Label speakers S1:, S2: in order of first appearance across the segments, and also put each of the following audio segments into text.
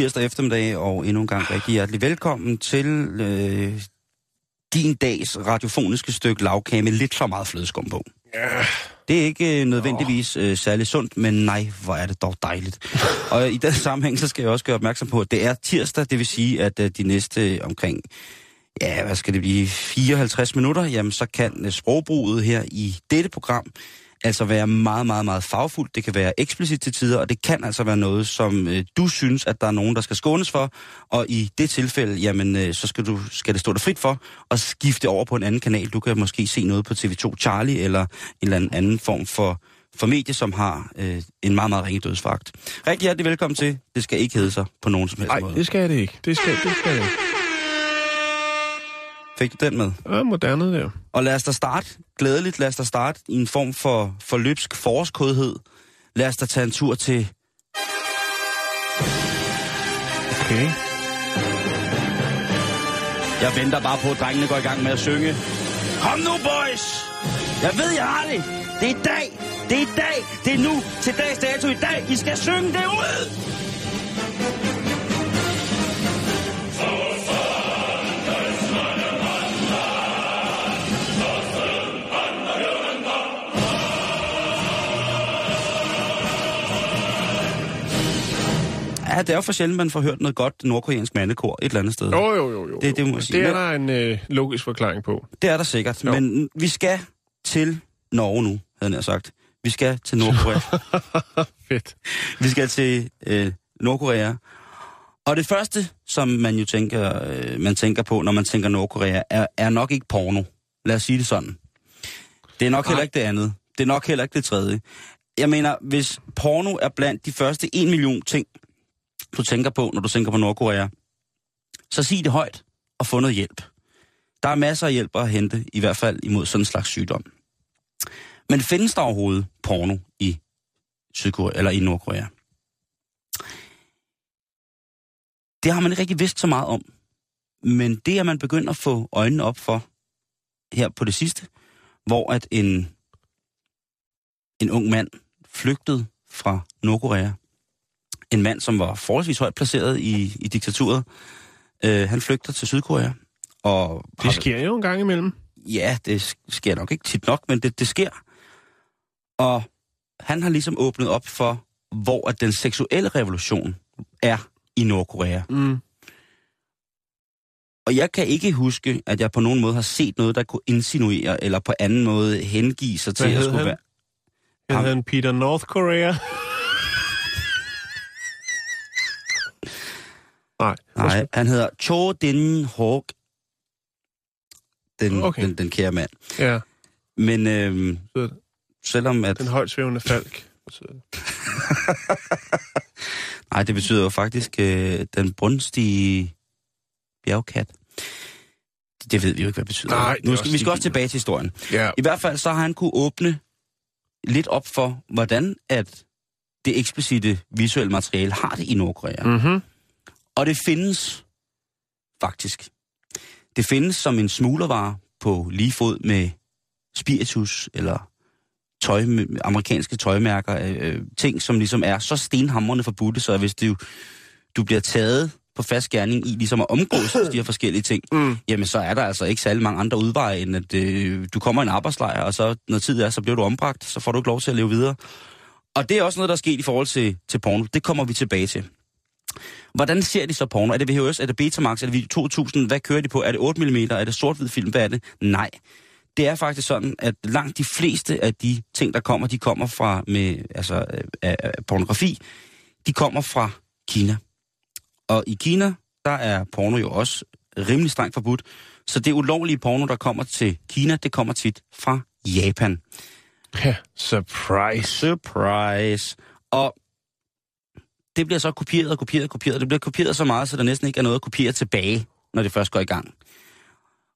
S1: Tirsdag eftermiddag, og endnu en gang rigtig hjertelig velkommen til øh, din dags radiofoniske stykke lavkage med lidt for meget flødeskum på.
S2: Ja.
S1: Det er ikke øh, nødvendigvis øh, særlig sundt, men nej, hvor er det dog dejligt. og i den sammenhæng, så skal jeg også gøre opmærksom på, at det er tirsdag, det vil sige, at øh, de næste omkring, ja, hvad skal det blive, 54 minutter, jamen så kan øh, sprogbruget her i dette program altså være meget, meget, meget fagfuldt. Det kan være eksplicit til tider, og det kan altså være noget, som øh, du synes, at der er nogen, der skal skånes for. Og i det tilfælde, jamen, øh, så skal, du, skal det stå dig frit for at skifte over på en anden kanal. Du kan måske se noget på TV2 Charlie, eller en eller anden, anden form for, for medie, som har øh, en meget, meget ringe dødsfagt. Rigtig hjertelig velkommen til. Det skal ikke hedde sig på nogen som helst
S2: Nej,
S1: måde.
S2: det skal det ikke. Det skal det skal det.
S1: Fik du den med?
S2: Ja, moderne der.
S1: Og lad os da starte, glædeligt lad os da starte i en form for, for løbsk forårskodhed. Lad os da tage en tur til
S2: Okay.
S1: Jeg venter bare på, at drengene går i gang med at synge. Kom nu, boys! Jeg ved, jeg har det. Det er i dag. Det er i dag. Det er nu. Til dags dato i dag. I skal synge det ud. Ja, det er jo for sjældent, man får hørt noget godt nordkoreansk mandekor et eller andet sted.
S2: Jo, jo, jo, jo.
S1: Det- det må jeg sige.
S2: Det er der en øh, logisk forklaring på.
S1: Det er der sikkert.
S2: Jo.
S1: Men vi skal til Norge nu, havde jeg sagt. Vi skal til Nordkorea.
S2: Fedt.
S1: vi skal til øh, Nordkorea. Og det første, som man jo tænker, øh, man tænker på, når man tænker Nordkorea, er, er nok ikke porno. Lad os sige det sådan. Det er nok
S2: Nej.
S1: heller ikke det andet. Det er nok heller ikke det tredje. Jeg mener, hvis porno er blandt de første en million ting, du tænker på, når du tænker på Nordkorea, så sig det højt og få noget hjælp. Der er masser af hjælp at hente, i hvert fald imod sådan en slags sygdom. Men findes der overhovedet porno i Sydkorea eller i Nordkorea? Det har man ikke rigtig vidst så meget om. Men det er man begyndt at få øjnene op for her på det sidste, hvor at en, en ung mand flygtede fra Nordkorea. En mand, som var forholdsvis højt placeret i, i diktaturet. Øh, han flygter til Sydkorea. Og
S2: Det sker jo en gang imellem.
S1: Ja, det sker nok ikke tit nok, men det, det sker. Og han har ligesom åbnet op for, hvor at den seksuelle revolution er i Nordkorea.
S2: Mm.
S1: Og jeg kan ikke huske, at jeg på nogen måde har set noget, der kunne insinuere, eller på anden måde hengive sig til
S2: Hvad
S1: at
S2: hed
S1: skulle
S2: han?
S1: være...
S2: Hedder han Peter North Korea. Nej.
S1: Nej, han hedder Cho Din Hawk. Den,
S2: Okay.
S1: den, den kære mand.
S2: Ja,
S1: Men øhm, selvom at...
S2: den højt svævende falk.
S1: Nej, det betyder jo faktisk øh, den brunstige bjergkat. Det, ved vi jo ikke, hvad det betyder.
S2: Nej, det
S1: nu skal, vi skal også tilbage til historien.
S2: ja.
S1: I hvert fald så har han kunne åbne lidt op for, hvordan at det eksplicite visuelle materiale har det i Nordkorea. Mm.
S2: Mm-hmm.
S1: Og det findes faktisk. Det findes som en smuglervare på lige fod med spiritus eller tøj, amerikanske tøjmærker, øh, ting, som ligesom er så stenhamrende forbudte, så hvis du, du bliver taget på fast gerning i ligesom at omgås de her forskellige ting,
S2: Mm.
S1: jamen så er der altså ikke særlig mange andre udveje, end at øh, du kommer i en arbejdslejr, og så når tid er, så bliver du ombragt, så får du ikke lov til at leve videre. Og det er også noget, der er sket i forhold til, til porno. Det kommer vi tilbage til. Hvordan ser de så porno? Er det VHS? Er det Betamax? Er det Video 2000? Hvad kører de på? Er det 8 mm? Er det sort-hvid film? Hvad er det? Nej. Det er faktisk sådan, at langt de fleste af de ting, der kommer, de kommer fra med, altså, øh, af, af pornografi, de kommer fra Kina. Og i Kina, der er porno jo også rimelig strengt forbudt. Så det ulovlige porno, der kommer til Kina, det kommer tit fra Japan.
S2: Ja, surprise.
S1: Surprise. Og det bliver så kopieret og kopieret og kopieret. Det bliver kopieret så meget, så der næsten ikke er noget at kopiere tilbage, når det først går i gang.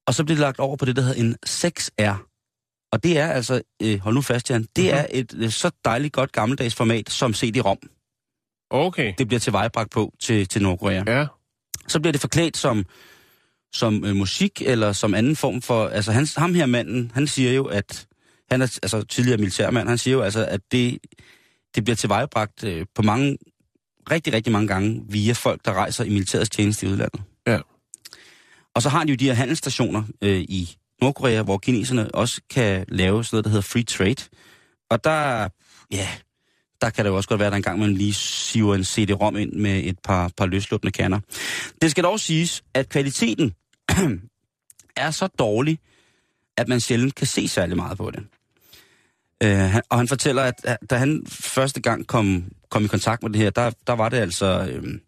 S1: Og så bliver det lagt over på det, der hedder en 6R. Og det er altså, øh, hold nu fast, Jan, det
S2: Mhm.
S1: er et øh, så dejligt godt gammeldags format som CD-ROM.
S2: Okay.
S1: Det bliver tilvejebragt på til, til Nordkorea.
S2: Ja.
S1: Så bliver det forklædt som, som øh, musik eller som anden form for... Altså han, ham her manden, han siger jo, at... Han er altså tidligere militærmand, han siger jo altså, at det, det bliver tilvejebragt øh, på mange, rigtig, rigtig mange gange via folk, der rejser i militærets tjeneste i udlandet.
S2: Ja.
S1: Og så har de jo de her handelsstationer øh, i Nordkorea, hvor kineserne også kan lave sådan noget, der hedder free trade. Og der, ja, der kan det jo også godt være, at der engang man lige siver en CD-ROM ind med et par, par løsluppende kanner. Det skal dog siges, at kvaliteten er så dårlig, at man sjældent kan se særlig meget på det. Øh, og han fortæller, at da han første gang kom, kom i kontakt med det her, der, der var det altså... Øh,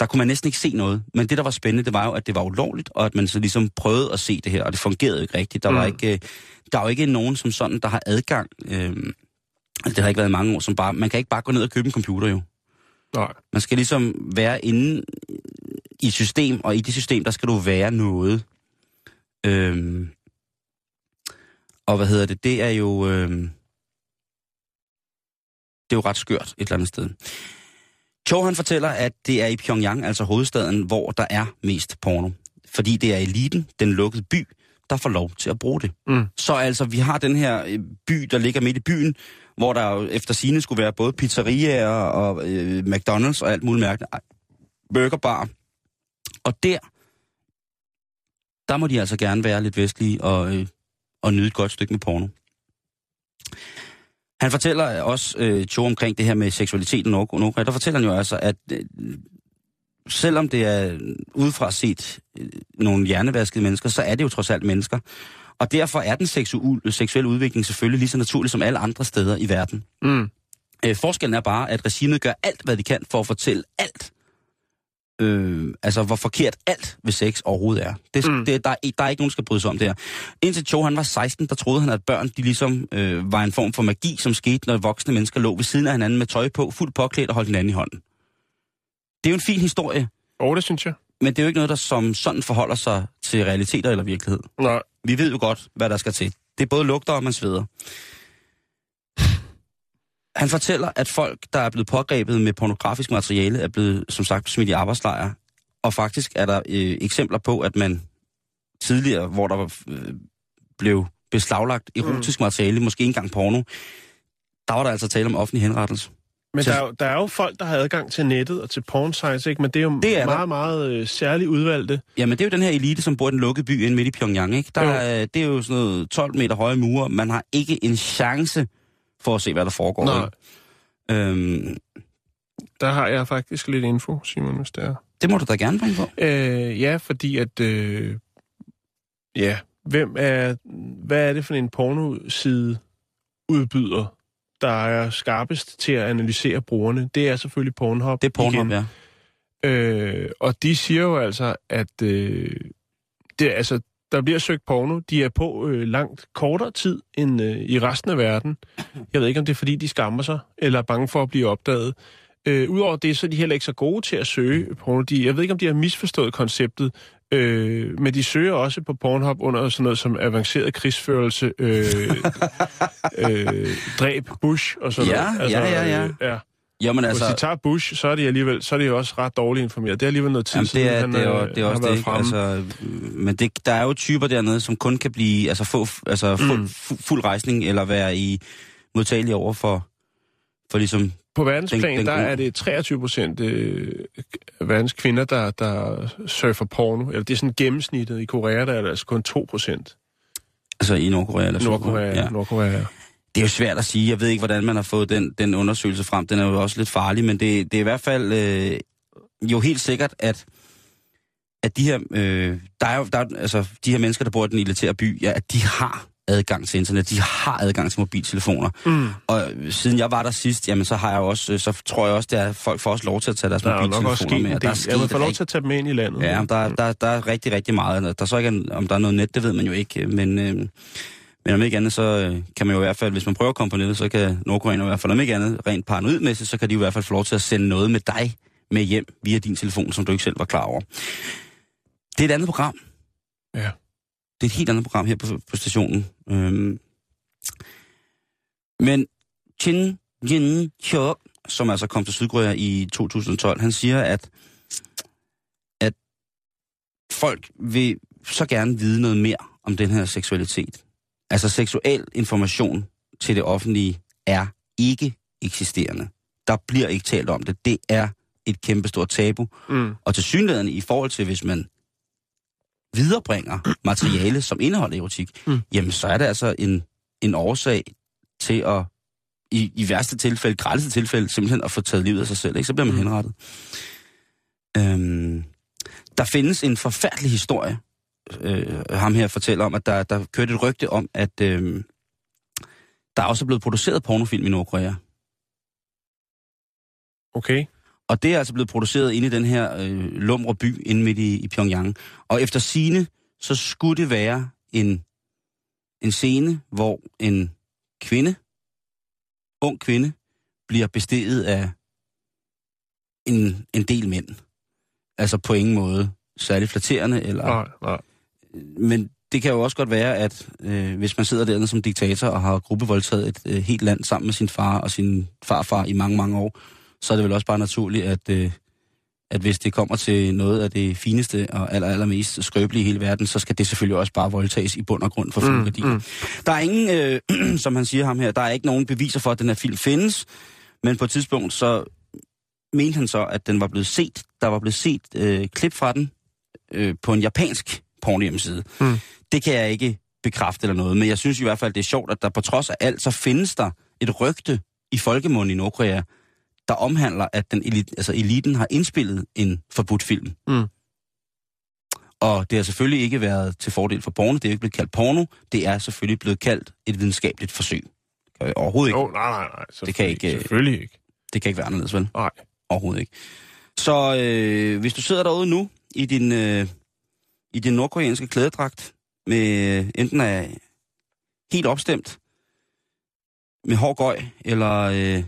S1: der kunne man næsten ikke se noget. Men det, der var spændende, det var jo, at det var ulovligt, og at man så ligesom prøvede at se det her, og det fungerede ikke rigtigt. Der, var,
S2: Mm.
S1: ikke, øh, der var jo ikke nogen som sådan, der har adgang. Øh, det har ikke været mange år, som bare... Man kan ikke bare gå ned og købe en computer jo.
S2: Nej.
S1: Man skal ligesom være inde i system, og i det system, der skal du være noget. Øhm, og hvad hedder det? Det er jo... Øhm, det er jo ret skørt et eller andet sted. Cho han fortæller, at det er i Pyongyang, altså hovedstaden, hvor der er mest porno. Fordi det er eliten, den lukkede by, der får lov til at bruge det.
S2: Mm.
S1: Så altså, vi har den her øh, by, der ligger midt i byen, hvor der efter sine skulle være både pizzeriaer og øh, McDonald's og alt muligt mærkeligt. Burgerbar. Og der, der må de altså gerne være lidt vestlige og, øh, og nyde et godt stykke med porno. Han fortæller også, øh, Cho, omkring det her med seksualitet i Nord- Nordkorea. Der fortæller han jo altså, at øh, selvom det er udefra set øh, nogle hjernevaskede mennesker, så er det jo trods alt mennesker. Og derfor er den seksu- seksuelle udvikling selvfølgelig lige så naturlig som alle andre steder i verden.
S2: Mm.
S1: Øh, forskellen er bare, at regimet gør alt, hvad de kan for at fortælle alt. Øh, altså, hvor forkert alt ved sex overhovedet er. Det, mm. Det, der, er, der er ikke nogen, der skal bryde sig om det her. Indtil Cho, han var 16, der troede han, at børn de ligesom øh, var en form for magi, som skete, når voksne mennesker lå ved siden af hinanden med tøj på, fuldt påklædt og holdt hinanden i hånden. Det er jo en fin historie,
S2: Og det synes jeg.
S1: men det er jo ikke noget, der som sådan forholder sig til realiteter eller virkelighed.
S2: Nej.
S1: Vi ved jo godt, hvad der skal til. Det er både lugter og man sveder. Han fortæller, at folk, der er blevet pågrebet med pornografisk materiale, er blevet, som sagt, smidt i arbejdslejre. Og faktisk er der øh, eksempler på, at man tidligere, hvor der var, øh, blev beslaglagt erotisk mm. materiale, måske ikke engang porno, der var der altså tale om offentlig henrettelse.
S2: Men der er, jo, der er jo folk, der har adgang til nettet og til porn sites, ikke? Men det er jo
S1: Det er der.
S2: meget, meget øh, særligt udvalgte.
S1: Jamen, det er jo den her elite, som bor i den lukkede by inde midt i Pyongyang, ikke? Der,
S2: Jo.
S1: det er jo sådan noget 12 meter høje mure. Man har ikke en chance for at se, hvad der foregår.
S2: Nej.
S1: Øhm,
S2: Der har jeg faktisk lidt info, Simon, hvis det er.
S1: det må du da gerne bringe på.
S2: Øh, ja, fordi at... Øh, ja, hvem er... Hvad er det for en pornoside udbyder, der er skarpest til at analysere brugerne? Det er selvfølgelig Pornhub.
S1: Det er Pornhub,
S2: igen.
S1: ja.
S2: Øh, og de siger jo altså, at øh, det, altså, der bliver søgt porno. De er på øh, langt kortere tid end øh, i resten af verden. Jeg ved ikke, om det er, fordi de skammer sig, eller er bange for at blive opdaget. Øh, Udover det, så er de heller ikke så gode til at søge porno. De, jeg ved ikke, om de har misforstået konceptet, øh, men de søger også på Pornhub under sådan noget som avanceret krigsførelse, øh, øh, dræb, Bush og sådan
S1: Ja,
S2: noget.
S1: ja, ja, ja.
S2: Øh, ja.
S1: Jamen
S2: Altså, Hvis de tager Bush, så er de alligevel så er de også ret dårligt informeret. Det er alligevel noget tid
S1: jamen, det er,
S2: siden,
S1: det er,
S2: han,
S1: jo,
S2: øh,
S1: det er også det, ikke?
S2: fremme.
S1: Altså, men det, der er jo typer dernede, som kun kan blive, altså få altså, fuld,
S2: Mm.
S1: fu- fuld rejsning, eller være i modtagelig over for, for ligesom,
S2: På verdensplan,
S1: den- den
S2: der er det 23 procent øh, verdens kvinder, der, der surfer porno. Eller det er sådan gennemsnittet. I Korea, der er det altså kun 2 procent.
S1: altså i Nordkorea eller
S2: Nordkorea,
S1: Ja.
S2: ja. Nordkorea.
S1: Det er jo svært at sige. Jeg ved ikke, hvordan man har fået den, den undersøgelse frem. Den er jo også lidt farlig, men det, det er i hvert fald øh, jo helt sikkert, at, at de her, øh, der er jo, der er, altså, de her mennesker, der bor i den elitære by, ja, at de har adgang til internet. De har adgang til mobiltelefoner.
S2: Mm.
S1: Og siden jeg var der sidst, jamen så har jeg også, øh, så tror jeg også, at er, folk får også lov til at tage deres
S2: Der er
S1: mobiltelefoner
S2: også sket
S1: med. og Der er
S2: del. Ja, man får lov til at tage dem ind i landet.
S1: Ja, der, der, der er rigtig, rigtig meget. Der er så ikke, om der er noget net, det ved man jo ikke. Men, øh, men om ikke andet, så øh, kan man jo i hvert fald, hvis man prøver at komme på nettet, så kan Nordkorea i hvert fald, om ikke andet, rent paranoidmæssigt, så kan de i hvert fald få lov til at sende noget med dig med hjem via din telefon, som du ikke selv var klar over. Det er et andet program.
S2: Ja.
S1: Det er et helt andet program her på, på stationen. Øhm. Men Chin Jin Hyuk, som altså kom til Sydkorea i 2012, han siger, at, at folk vil så gerne vide noget mere om den her seksualitet. Altså seksuel information til det offentlige er ikke eksisterende. Der bliver ikke talt om det. Det er et kæmpestort tabu.
S2: Mm.
S1: Og til synligheden i forhold til, hvis man viderebringer materiale, som indeholder erotik,
S2: Mm.
S1: jamen så er det altså en, en årsag til at, i, i værste tilfælde, grælste tilfælde, simpelthen at få taget livet af sig selv. Ikke? Så bliver man
S2: Mm.
S1: henrettet. Øhm, der findes en forfærdelig historie. Øh, ham her fortæller om, at der, der kørte et rygte om, at øh, der er også blevet produceret pornofilm i Nordkorea.
S2: Okay.
S1: Og det er altså blevet produceret inde i den her øh, lumre by inde midt i, i Pyongyang. Og efter sine så skulle det være en, en scene, hvor en kvinde, ung kvinde, bliver besteget af en, en del mænd. Altså på ingen måde særlig flatterende, eller
S2: Nej, nej.
S1: Men det kan jo også godt være, at øh, hvis man sidder dernede som diktator og har gruppevoldtaget et øh, helt land sammen med sin far og sin farfar i mange, mange år, så er det vel også bare naturligt, at, øh, at hvis det kommer til noget af det fineste og aller, allermest skrøbelige i hele verden, så skal det selvfølgelig også bare voldtages i bund og grund for fuld
S2: Mm,
S1: værdi.
S2: mm.
S1: Der er ingen, øh, som han siger ham her, der er ikke nogen beviser for, at den her film findes, men på et tidspunkt så mente han så, at den var blevet set. Der var blevet set øh, klip fra den øh, på en japansk pornohjemmeside.
S2: Mm.
S1: Det kan jeg ikke bekræfte eller noget, men jeg synes i hvert fald, det er sjovt, at der på trods af alt, så findes der et rygte i folkemunden i Nordkorea, der omhandler, at den elit, altså eliten har indspillet en forbudt film.
S2: Mm.
S1: Og det har selvfølgelig ikke været til fordel for porno. Det er ikke blevet kaldt porno. Det er selvfølgelig blevet kaldt et videnskabeligt forsøg. Øh, Overhovedet ikke.
S2: Jo, nej, nej, nej.
S1: Det kan ikke,
S2: Selvfølgelig ikke.
S1: Det kan ikke være anderledes, vel?
S2: Nej.
S1: Overhovedet ikke. Så øh, hvis du sidder derude nu i din, øh, i din nordkoreanske klædedragt, med enten er helt opstemt, med hård gøj, eller øh,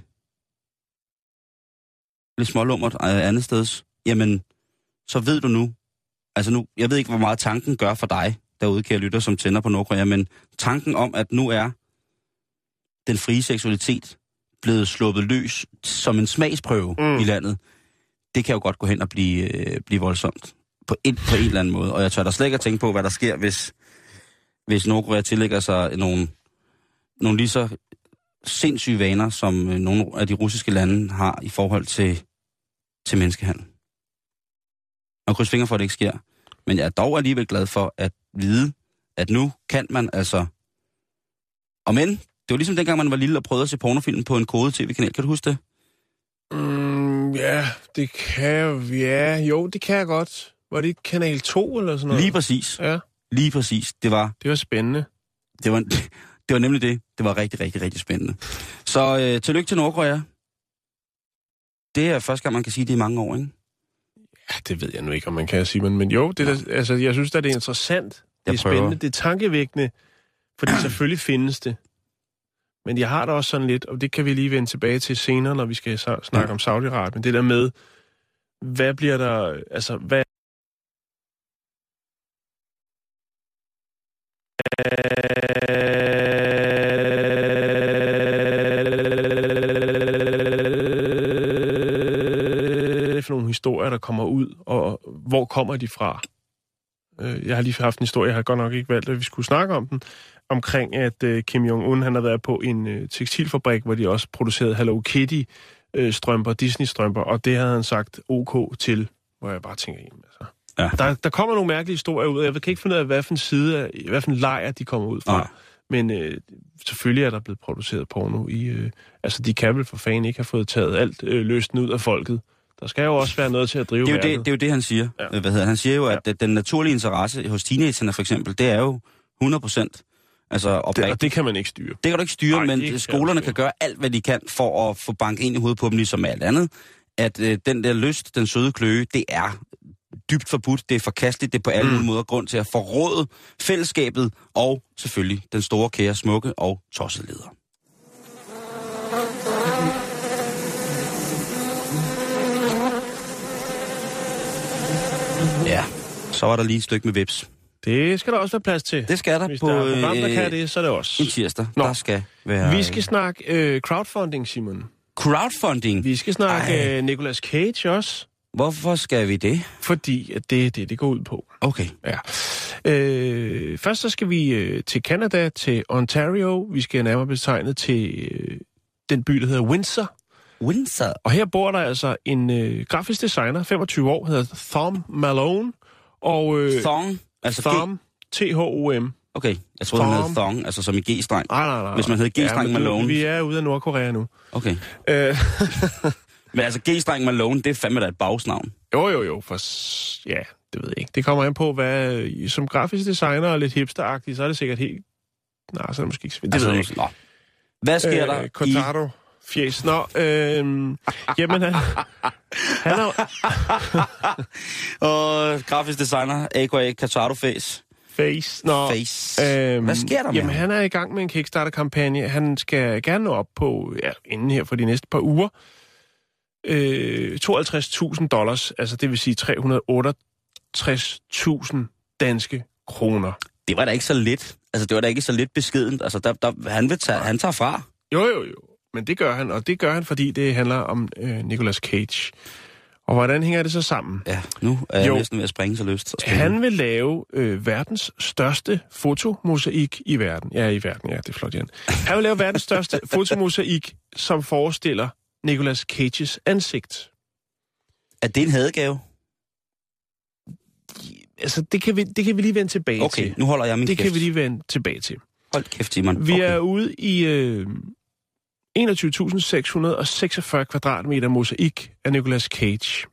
S1: lidt smålummert øh, andet steds, jamen, så ved du nu, altså nu, jeg ved ikke, hvor meget tanken gør for dig derude, kære lytter, som tænder på Nordkorea, men tanken om, at nu er den frie seksualitet blevet sluppet løs som en smagsprøve
S2: mm.
S1: i landet, det kan jo godt gå hen og blive, øh, blive voldsomt. På en, på en eller anden måde. Og jeg tør da slet ikke at tænke på, hvad der sker, hvis, hvis Nordkorea tillægger sig nogle, nogle lige så sindssyge vaner, som øh, nogle af de russiske lande har i forhold til, til menneskehandel. Og kryds fingre for, at det ikke sker. Men jeg er dog alligevel glad for at vide, at nu kan man altså... Og men, det var ligesom dengang, man var lille og prøvede at se pornofilm på en kode tv-kanal. Kan du huske det?
S2: Mm, ja, det kan jeg... Ja, jo, det kan jeg godt. Var det Kanal 2 eller sådan noget?
S1: Lige præcis.
S2: Ja,
S1: Lige præcis. Det var,
S2: det var spændende.
S1: det var, det var nemlig det. Det var rigtig, rigtig, rigtig spændende. Så øh, tillykke til Nordkorea. Det er første gang, man kan sige det i mange år, ikke?
S2: Ja, det ved jeg nu ikke, om man kan sige, men, men jo, det er, da- altså, jeg synes da, det er interessant. Det er
S1: prøver.
S2: spændende, det er tankevækkende, fordi selvfølgelig findes det. Men jeg har da også sådan lidt, og det kan vi lige vende tilbage til senere, når vi skal snakke
S1: Ja.
S2: om Saudi-Arabien, det der med, hvad bliver der, altså, hvad Øh, for nogle historier, der kommer ud, og hvor kommer de fra? Øh, jeg har lige haft en historie, jeg har godt nok ikke valgt, at vi skulle snakke om den, omkring at øh, Kim Jong-un han har været på en tekstilfabrik, hvor de også producerede Hello Kitty-strømper, Disney-strømper, og det havde han sagt OK til, hvor jeg bare tænker, jamen,
S1: Ja.
S2: der, der kommer nogle mærkelige historier ud, og jeg kan ikke finde ud af, hvad for en side, hvad for en lejr de kommer ud fra.
S1: Nej.
S2: Men øh, selvfølgelig er der blevet produceret porno i... Øh, altså, de kan vel for fanden ikke have fået taget alt øh, løsten ud af folket. Der skal jo også være noget til at drive
S1: Det er jo det, det, er jo det han siger.
S2: Ja.
S1: Hvad hedder, han? siger jo, at ja. den naturlige interesse hos teenagerne for eksempel, det er jo 100 procent Altså,
S2: Det,
S1: oprigtigt.
S2: og det kan man ikke styre.
S1: Det kan du ikke styre,
S2: Nej,
S1: men
S2: det kan
S1: skolerne kan gøre alt, hvad de kan for at få bank ind i hovedet på dem, ligesom alt andet. At øh, den der lyst, den søde kløe, det er dybt forbudt, det er forkasteligt, det er på alle
S2: Mm.
S1: måder grund til at forråde fællesskabet og selvfølgelig den store, kære, smukke og tossede leder. Ja, så var der lige et stykke med vips.
S2: Det skal der også være plads til.
S1: Det skal der
S2: Hvis
S1: på
S2: der er program, der
S1: øh,
S2: kan det, så er det også.
S1: en tirsdag.
S2: Nå.
S1: Der skal være
S2: Vi skal snakke øh, crowdfunding, Simon.
S1: crowdfunding.
S2: Vi skal snakke
S1: Ej.
S2: øh, Nicolas Cage også,
S1: Hvorfor skal vi det?
S2: fordi at det er det, det går ud på.
S1: Okay.
S2: Ja. Øh, først så skal vi øh, til Canada, til Ontario. Vi skal nærmere betegnet til øh, den by, der hedder Windsor.
S1: Windsor.
S2: Og her bor der altså en øh, grafisk designer, 25 år, hedder Thom Malone. Og øh,
S1: Thong. Altså.
S2: Thom, T-H-O-M.
S1: Okay, jeg troede, han
S2: Thong.
S1: hed Thong, altså som i G-streng.
S2: Nej, nej, nej.
S1: Hvis man hed G-streng
S2: du-
S1: Malone.
S2: Vi er ude af Nordkorea nu.
S1: Okay.
S2: Øh,
S1: Men altså G-streng Malone, det er fandme da et bagsnavn.
S2: jo, jo, jo. For, ja, det ved jeg ikke. Det kommer an på, hvad... Som grafisk designer og lidt hipsteragtig, så er det sikkert helt... Nej, så er det måske ikke... Det
S1: altså,
S2: ved jeg ikke.
S1: Nå. Hvad sker øh, der i...
S2: Cortado. Fjes. Nå, øh, jamen, han, han er
S1: Og grafisk designer, a.k.a. Katado Face.
S2: face. Nå,
S1: Face.
S2: Øhm,
S1: Hvad sker der med
S2: Jamen,
S1: ham?
S2: han er i gang med en Kickstarter-kampagne. Han skal gerne nå op på, ja, inden her for de næste par uger, øh, 52.000 dollars, altså det vil sige 368.000 danske kroner.
S1: Det var da ikke så lidt. Altså, det var da ikke så lidt beskedent. Altså, der, der, han, vil tage, han tager fra.
S2: Jo, jo, jo. Men det gør han, og det gør han, fordi det handler om øh, Nicolas Cage. Og hvordan hænger det så sammen?
S1: Ja, nu er jeg
S2: Jo.
S1: næsten ved at springe så. Så spændende.
S2: Han vil lave øh, verdens største fotomosaik i verden. Ja, i verden, ja, det er flot, Jan. Han vil lave verdens største fotomosaik, som forestiller Nicolas Cages ansigt.
S1: Er det en hadegave?
S2: Altså, det kan vi, det kan vi lige vende tilbage
S1: Okay,
S2: til.
S1: nu holder jeg min
S2: Det
S1: kæft.
S2: kan vi lige vende tilbage til.
S1: Hold kæft, Simon.
S2: Vi
S1: okay.
S2: er ude i øh, 21.646 kvadratmeter mosaik af Nicolas Cage.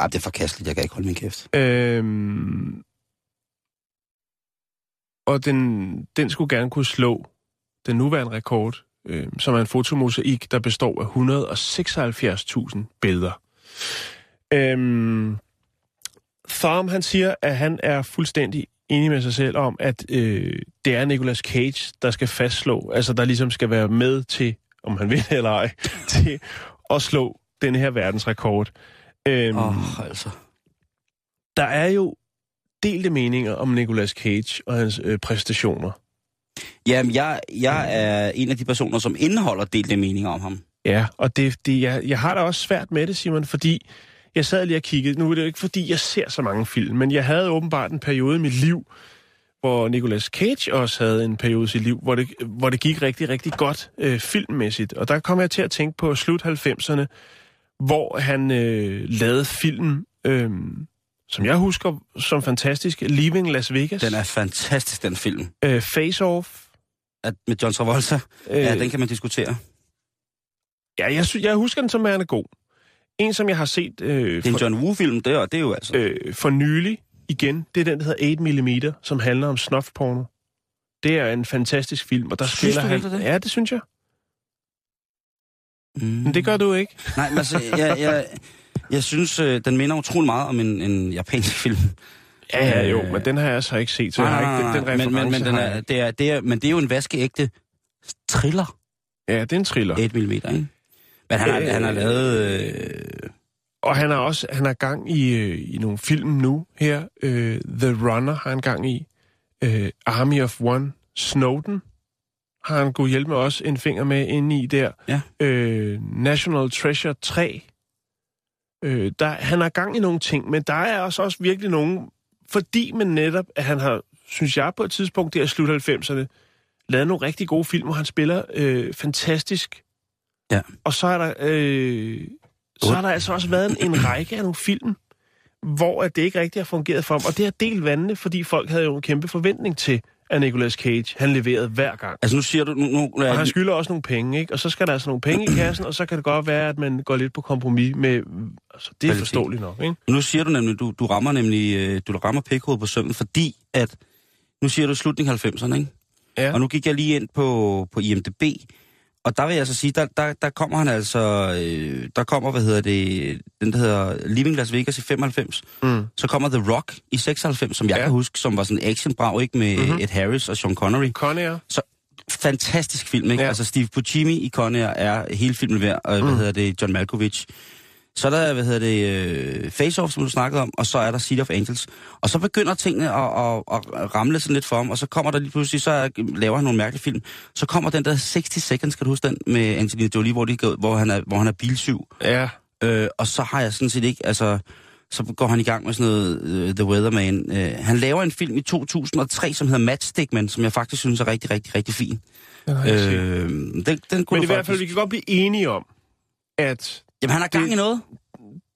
S1: Ah, det er forkasteligt. Jeg kan ikke holde min kæft.
S2: Øhm, og den, den skulle gerne kunne slå den nuværende rekord, øh, som er en fotomosaik, der består af 176.000 billeder. Øhm, Thom, han siger, at han er fuldstændig enig med sig selv om, at øh, det er Nicolas Cage, der skal fastslå, altså der ligesom skal være med til, om han vil eller ej, til at slå den her verdensrekord. Øhm,
S1: Åh, oh, altså.
S2: der er jo delte meninger om Nicolas Cage og hans øh, præstationer.
S1: Jamen, jeg, jeg er en af de personer, som indeholder delte meninger om ham.
S2: Ja, og det, det, jeg, jeg har da også svært med det, Simon, fordi jeg sad lige og kiggede. Nu er det jo ikke, fordi jeg ser så mange film, men jeg havde åbenbart en periode i mit liv, hvor Nicolas Cage også havde en periode i sit liv, hvor det, hvor det gik rigtig, rigtig godt øh, filmmæssigt. Og der kom jeg til at tænke på slut 90'erne, hvor han øh, lavede film, øh, som jeg husker som fantastisk, Leaving Las Vegas,
S1: Den er fantastisk, den film.
S2: øh, Face Off.
S1: At, med John Travolta.
S2: Øh,
S1: Ja, den kan man diskutere.
S2: ja jeg, sy- jeg husker den som værende god. En, som jeg har set øh,
S1: Det er en John Woo-film, det er, det er jo altså...
S2: øh, for nylig igen. Det er den, der hedder 8 mm, som handler om snuff-porno. Det er en fantastisk film, og der
S1: Synes
S2: spiller han...
S1: det?
S2: Ja, det synes jeg.
S1: mm.
S2: Men det gør du ikke.
S1: Nej, men altså, jeg, jeg, jeg synes, øh, den minder utrolig meget om en, en japansk film.
S2: Ja, ja, jo,
S1: Øh,
S2: men den har jeg så ikke set, så jeg har ikke den, den
S1: men,
S2: reference.
S1: men, men, den er,
S2: jeg
S1: det er, det er, men det er jo en vaskeægte thriller,
S2: Ja, det er en thriller.
S1: 8 mm, ikke? Men han har,
S2: Øh,
S1: han har lavet... Øh,
S2: Og han har også han har gang i, øh, i nogle film nu her. Øh, The Runner har han gang i. Øh, Army of One. Snowden har han kunne hjælpe med også en finger med inde i der.
S1: Ja.
S2: Øh, National Treasure 3. Øh, der, han har gang i nogle ting, men der er også, også virkelig nogle... Fordi man netop, at han har, synes jeg, på et tidspunkt der i slut 90'erne, lavet nogle rigtig gode film, hvor han spiller øh, fantastisk.
S1: Ja.
S2: Og så er der... Øh, så har der altså også været en, en række af nogle film, hvor at det ikke rigtig har fungeret for ham. Og det har delt vandene, fordi folk havde jo en kæmpe forventning til, at Nicolas Cage, han leverede hver gang.
S1: altså nu siger du... Nu, nu,
S2: Og han skylder også nogle penge, ikke? Og så skal der altså nogle penge i kassen, og så kan det godt være, at man går lidt på kompromis med... Altså, det er
S1: Kvalitet.
S2: forståeligt nok, ikke?
S1: nu siger du nemlig, du, du rammer nemlig øh, du rammer pikhovedet på sømmen, fordi at... Nu siger du slutningen af 90'erne, ikke? Ja. Og nu gik jeg lige ind på, på IMDb, og der vil jeg så sige, der, der, der kommer han altså, øh, der kommer, hvad hedder det, den der hedder Living Las Vegas i 95. Mm. Så kommer The Rock i 96, som jeg ja. kan huske, som var sådan en actionbrag, ikke? Med mm-hmm. Ed Harris og Sean Connery.
S2: Connery.
S1: Så fantastisk film, ikke? Ja. Altså Steve Buscemi i Connery er hele filmen værd, og mm. hvad hedder det, John Malkovich. Så er der, hvad hedder det, uh, Face Off, som du snakkede om, og så er der City of Angels. Og så begynder tingene at, at, at ramle sådan lidt for ham, og så kommer der lige pludselig, så laver han nogle mærkelige film. Så kommer den der 60 Seconds, kan du huske den, med Angelina Jolie, hvor, de, hvor, han, er, hvor han er bilsyv.
S2: Ja.
S1: Uh, og så har jeg sådan set ikke, altså, så går han i gang med sådan noget uh, The Weatherman. Uh, han laver en film i 2003, som hedder Matchstickman, som jeg faktisk synes er rigtig, rigtig, rigtig fin.
S2: Uh, den, den kunne Men i hvert fald, vi kan godt blive enige om, at
S1: Jamen, han har gang det, i noget.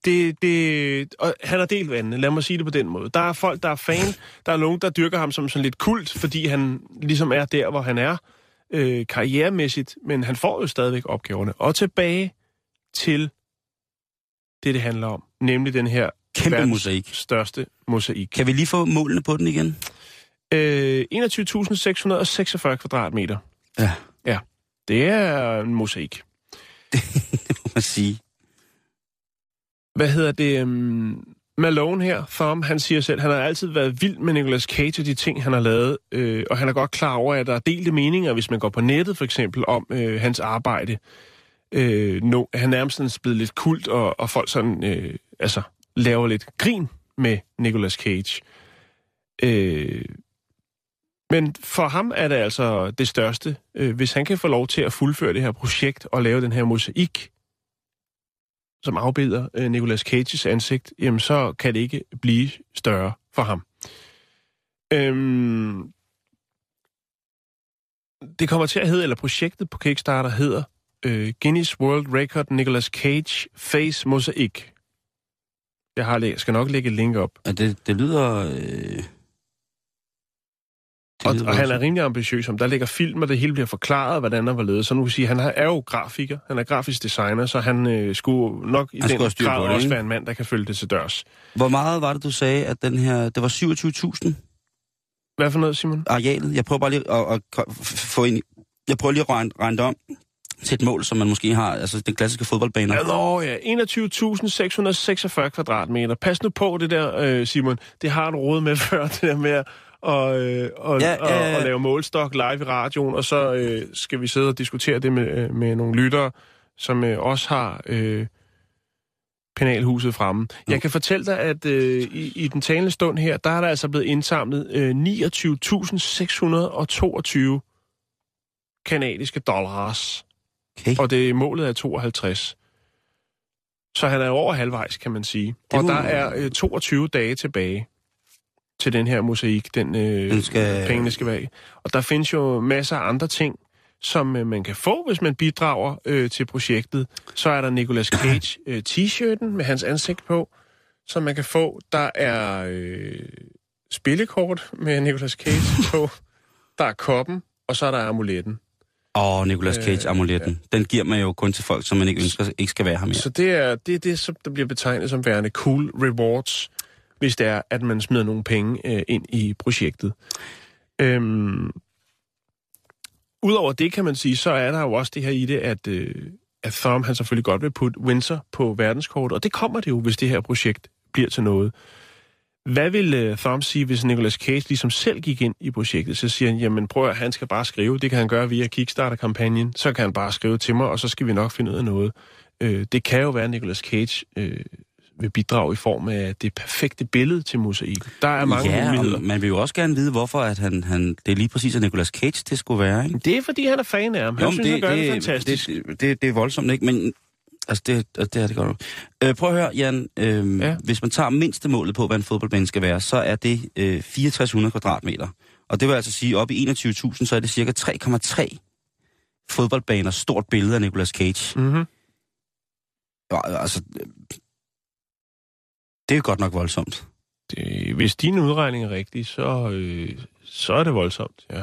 S2: Det, det, og han har delt vandene, lad mig sige det på den måde. Der er folk, der er fan, der er nogen, der dyrker ham som sådan lidt kult, fordi han ligesom er der, hvor han er øh, karrieremæssigt, men han får jo stadigvæk opgaverne. Og tilbage til det, det handler om, nemlig den her
S1: Kæmpe mosaik.
S2: største mosaik.
S1: Kan vi lige få målene på den igen?
S2: Øh, 21.646 kvadratmeter.
S1: Ja.
S2: Ja, det er en mosaik.
S1: det må man sige.
S2: Hvad hedder det? Um, Malone her, Thom, han siger selv, han har altid været vild med Nicolas Cage og de ting, han har lavet, øh, og han er godt klar over, at der er delte meninger, hvis man går på nettet for eksempel, om øh, hans arbejde. Øh, no, han er nærmest blevet lidt kult, og, og folk sådan, øh, altså, laver lidt grin med Nicolas Cage. Øh, men for ham er det altså det største. Øh, hvis han kan få lov til at fuldføre det her projekt og lave den her mosaik, som afbilder øh, Nicolas Cages ansigt, jamen så kan det ikke blive større for ham. Øhm, det kommer til at hedde, eller projektet på Kickstarter hedder øh, Guinness World Record Nicolas Cage Face Mosaic. Jeg har, skal nok lægge et link op.
S1: Ja, det, det lyder... Øh
S2: og, og han er rimelig ambitiøs om, der ligger film, og det hele bliver forklaret, hvordan der var ledet. Så nu vil sige, han er jo grafiker, han er grafisk designer, så han øh, skulle nok i han den grad også være en mand, der kan følge det til dørs.
S1: Hvor meget var det, du sagde, at den her, det var 27.000?
S2: Hvad for noget, Simon?
S1: Arealet. Jeg prøver bare lige at, at få ind, jeg prøver lige at regne, regne om til et mål, som man måske har, altså den klassiske fodboldbane.
S2: Ja, ja. 21.646 kvadratmeter. Pas nu på det der, øh, Simon. Det har du råd med før, det der med og, øh, og, ja, og, ja, ja. og lave målstok live i radioen, og så øh, skal vi sidde og diskutere det med, øh, med nogle lyttere, som øh, også har øh, penalhuset fremme. Jeg kan fortælle dig, at øh, i, i den talende stund her, der er der altså blevet indsamlet øh, 29.622 kanadiske dollars.
S1: Okay.
S2: Og det målet er 52. Så han er over halvvejs, kan man sige. Og der er øh, 22 dage tilbage til den her mosaik, den, øh, den skal... pengene skal være Og der findes jo masser af andre ting, som øh, man kan få, hvis man bidrager øh, til projektet. Så er der Nicolas Cage øh, t-shirten med hans ansigt på, som man kan få. Der er øh, spillekort med Nicolas Cage på. Der er koppen, og så er der amuletten.
S1: Åh, oh, Nicolas Cage-amuletten. Øh, ja. Den giver man jo kun til folk, som man ikke ønsker ikke skal være her mere.
S2: Så det er det, er det som der bliver betegnet som værende cool rewards hvis det er, at man smider nogle penge øh, ind i projektet. Øhm, Udover det kan man sige, så er der jo også det her i det, at, øh, at Thom han selvfølgelig godt vil putte Windsor på verdenskortet, og det kommer det jo, hvis det her projekt bliver til noget. Hvad vil øh, Thom sige, hvis Nicolas Cage ligesom selv gik ind i projektet? Så siger han, jamen prøv at han skal bare skrive. Det kan han gøre via Kickstarter-kampagnen. Så kan han bare skrive til mig, og så skal vi nok finde ud af noget. Øh, det kan jo være, at Nicolas Cage øh, vil bidrage i form af det perfekte billede til mosaik. Der er mange ja, muligheder.
S1: man vil jo også gerne vide, hvorfor at han, han, det er lige præcis at Nicolas Cage, det skulle være. Ikke?
S2: Det er, fordi han er fan af ham. Han jo, synes, det, han gør det, det fantastisk.
S1: Det, det, det, det er voldsomt, ikke? Men altså, det, det er det godt. Øh, prøv at høre, Jan. Øh, ja. Hvis man tager mindste målet på, hvad en fodboldbane skal være, så er det øh, 6400 kvadratmeter. Og det vil altså sige, op i 21.000, så er det cirka 3,3 fodboldbaner stort billede af Nicolas Cage.
S2: Mm-hmm.
S1: Ja, altså, det er godt nok voldsomt.
S2: Det, hvis din udregning er rigtig, så, øh, så er det voldsomt, ja.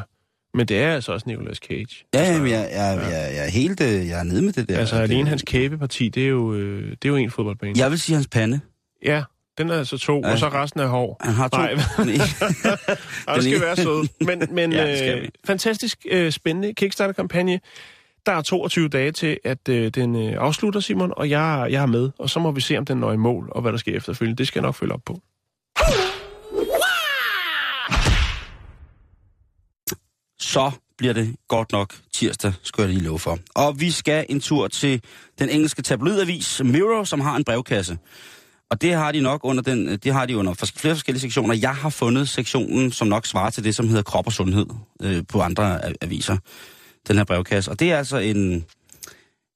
S2: Men det er altså også Nicolas Cage.
S1: Ja, altså, jeg, jeg, ja. Jeg, jeg, er helt øh, jeg er nede med det der.
S2: Altså, alene hans kæbeparti, det er jo, øh, det er jo en fodboldbane.
S1: Jeg vil sige hans pande.
S2: Ja, Den er altså to,
S1: Ja.
S2: og så resten er hår.
S1: Han har to...
S2: Nej. Og det skal være sød. Men, men
S1: Ja, det
S2: øh, fantastisk øh, spændende Kickstarter-kampagne. Der er 22 dage til, at øh, den øh, afslutter, Simon, og jeg, jeg er med. Og så må vi se, om den når i mål, og hvad der sker efterfølgende. Det skal jeg nok følge op på.
S1: så bliver det godt nok tirsdag, skal jeg lige love for. Og vi skal en tur til den engelske tabloidavis Mirror, som har en brevkasse. Og det har de nok under den, det har de under flere forskellige sektioner. Jeg har fundet sektionen, som nok svarer til det, som hedder krop og sundhed øh, på andre aviser. Den her brevkasse. Og det er altså en,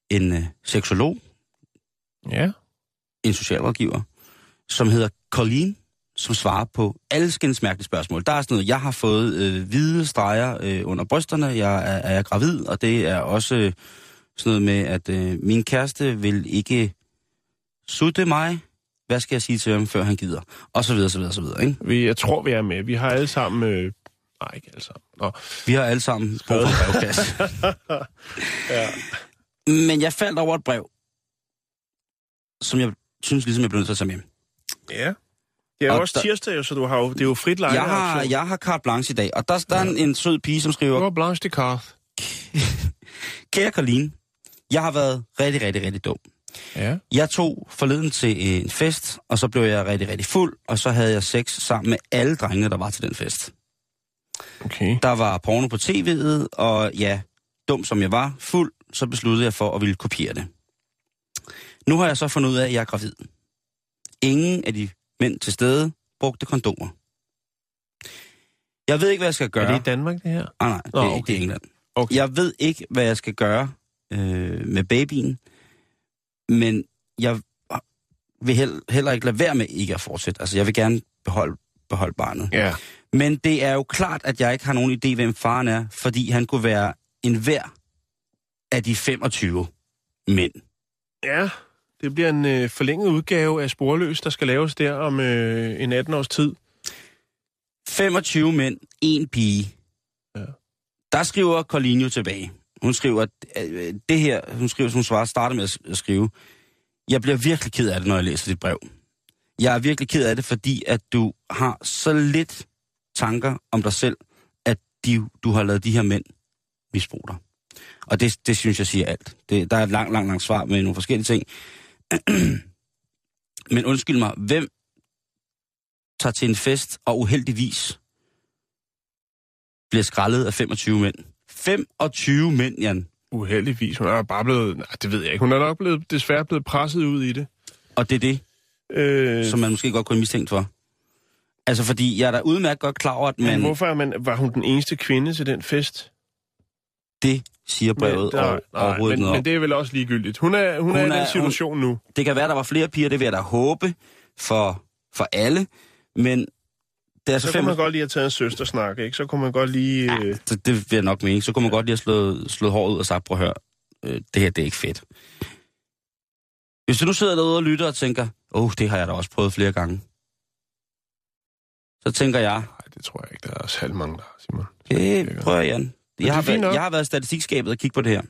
S1: en øh, seksolog,
S2: Ja.
S1: en socialrådgiver, som hedder Colleen, som svarer på alle skændes mærkelige spørgsmål. Der er sådan noget, jeg har fået øh, hvide streger øh, under brysterne, jeg er, er jeg gravid, og det er også øh, sådan noget med, at øh, min kæreste vil ikke sutte mig. Hvad skal jeg sige til ham, før han gider? Og så videre, så videre, så videre. Ikke?
S2: Vi, jeg tror, vi er med. Vi har alle sammen... Øh, nej, ikke alle sammen. Nå.
S1: Vi har alle sammen brug for en brevkasse.
S2: Ja.
S1: Men jeg faldt over et brev, som jeg synes ligesom, jeg blev nødt til at tage med.
S2: ja. Det er jo
S1: Og
S2: også
S1: der-
S2: tirsdag, jo, så du har jo, det er jo frit lejde.
S1: Jeg har, jeg har carte blanche i dag, og der, der er en, en sød pige, som skriver,
S2: Du har Blanche de Carth.
S1: Kære Colleen, jeg har været rigtig, rigtig, rigtig dum.
S2: Ja.
S1: Jeg tog forleden til en fest, og så blev jeg rigtig, rigtig fuld, og så havde jeg sex sammen med alle drengene, der var til den fest.
S2: Okay.
S1: Der var porno på tv'et, og ja, dum som jeg var, fuld, så besluttede jeg for at ville kopiere det. Nu har jeg så fundet ud af, at jeg er gravid. Ingen af de mænd til stede brugte kondomer. Jeg ved ikke, hvad jeg skal gøre.
S2: Er det i Danmark, det her?
S1: Ah, nej, det
S2: Nå,
S1: er ikke
S2: okay.
S1: det er England.
S2: Okay.
S1: Jeg ved ikke, hvad jeg skal gøre øh, med babyen, men jeg vil hel- heller ikke lade være med ikke at fortsætte. Altså, jeg vil gerne beholde, beholde barnet.
S2: Ja.
S1: Men det er jo klart, at jeg ikke har nogen idé, hvem faren er, fordi han kunne være en hver af de 25 mænd.
S2: Ja, det bliver en øh, forlænget udgave af Sporløs, der skal laves der om øh, en 18 års tid.
S1: 25 mænd, en pige.
S2: Ja.
S1: Der skriver Colinio tilbage. Hun skriver, øh, det her, hun skriver, hun svarer, starter med at skrive, jeg bliver virkelig ked af det, når jeg læser dit brev. Jeg er virkelig ked af det, fordi at du har så lidt tanker om dig selv, at de, du har lavet de her mænd misbruge dig. Og det, det synes jeg siger alt. Det, der er et langt, langt, langt svar med nogle forskellige ting. Men undskyld mig, hvem tager til en fest og uheldigvis bliver skrællet af 25 mænd? 25 mænd, Jan.
S2: Uheldigvis. Hun er bare blevet... Nej, det ved jeg ikke. Hun er nok blevet, desværre blevet presset ud i det.
S1: Og det er det,
S2: Øh,
S1: som man måske godt kunne mistænkt for. Altså, fordi jeg er da udmærket godt klar over, at
S2: men
S1: man,
S2: hvorfor er man, var hun den eneste kvinde til den fest?
S1: det siger brevet
S2: men,
S1: og, overhovedet
S2: men,
S1: noget om.
S2: men det er vel også ligegyldigt. Hun er, hun
S1: Hun
S2: er i den situation nu.
S1: Det kan være, der var flere piger, det vil jeg da håbe for, for alle, men det er altså
S2: Så
S1: fem...
S2: kunne man godt lige have taget en søstersnak, ikke? Så kunne man godt lige... Øh,
S1: Det, det vil jeg nok mene. Så kunne man godt lige have slået, slået håret ud og sagt, prøv at høre, øh, det her det er ikke fedt. Hvis du nu sidder derude og lytter og tænker, åh, oh, det har jeg da også prøvet flere gange. Så tænker jeg,
S2: nej, det tror jeg ikke. Der er særlig mange, der Simon.
S1: det prøver jeg, Jan.
S2: det
S1: Jeg har, været, jeg har været statistikskabet og kigge på det her.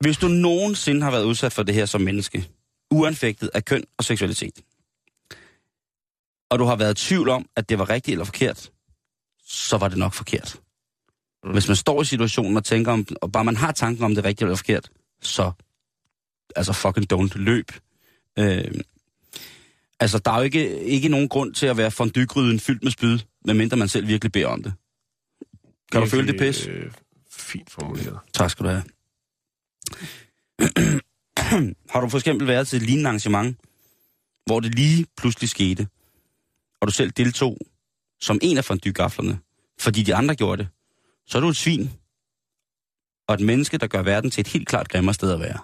S1: Hvis du nogensinde har været udsat for det her som menneske, uanfægtet af køn og seksualitet, og du har været i tvivl om, at det var rigtigt eller forkert, så var det nok forkert.
S2: Mm.
S1: Hvis man står i situationen og tænker om, og bare man har tanken om det er rigtigt eller forkert, så altså fucking don't løb. Øh, altså, der er jo ikke, ikke nogen grund til at være fondygryden fyldt med spyd, medmindre man selv virkelig beder om det. Kan du føle det pis?
S2: Øh, fint formuleret.
S1: Tak skal du have. har du for eksempel været til et lignende arrangement, hvor det lige pludselig skete, og du selv deltog som en af fondygaflerne, fordi de andre gjorde det, så er du et svin, og et menneske, der gør verden til et helt klart grimmere sted at være.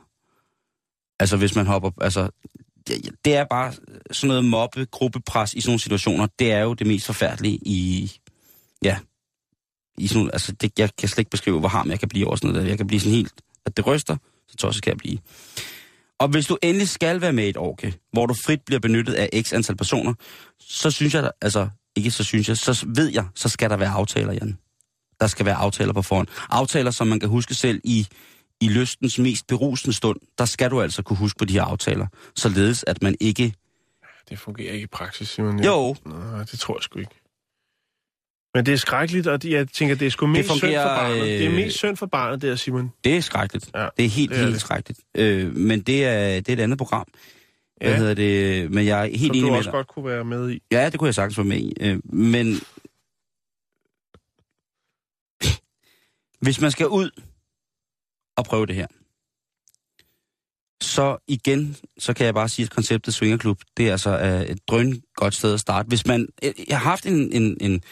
S1: Altså hvis man hopper, altså det, det er bare øh, sådan noget mobbe, gruppepres i sådan nogle situationer, det er jo det mest forfærdelige i, ja, i sådan, nogle- altså det, jeg kan slet ikke beskrive, hvor harm jeg kan blive over sådan noget der. Jeg kan blive sådan helt, at det ryster, så tosset kan jeg blive. Og hvis du endelig skal være med i et orke, hvor du frit bliver benyttet af x antal personer, så synes jeg, altså ikke så synes jeg, så ved jeg, så skal der være aftaler, Jan. Der skal være aftaler på forhånd. Aftaler, som man kan huske selv i, i lystens mest berusende stund. Der skal du altså kunne huske på de her aftaler, således at man ikke
S2: Det fungerer ikke i praksis, Simon.
S1: Jo.
S2: Nej, det tror jeg sgu ikke. Men det er skrækkeligt, og jeg tænker, det er sgu mest
S1: fungerer,
S2: synd for barnet. Det er
S1: øh,
S2: mest synd for barnet, der, Simon.
S1: Det er skrækkeligt.
S2: Ja,
S1: det er helt,
S2: det er
S1: helt
S2: det.
S1: skrækkeligt. Øh, men det er, det er et andet program. Hvad
S2: Ja.
S1: hedder det? Men jeg er helt
S2: Som
S1: enig
S2: du
S1: med
S2: også godt kunne være med i.
S1: Ja, det kunne jeg sagtens være med i. Øh, men hvis man skal ud og prøve det her, så igen, så kan jeg bare sige, at konceptet Swingerklub, det er altså øh, et drøn godt sted at starte. Hvis man jeg har haft en, en, en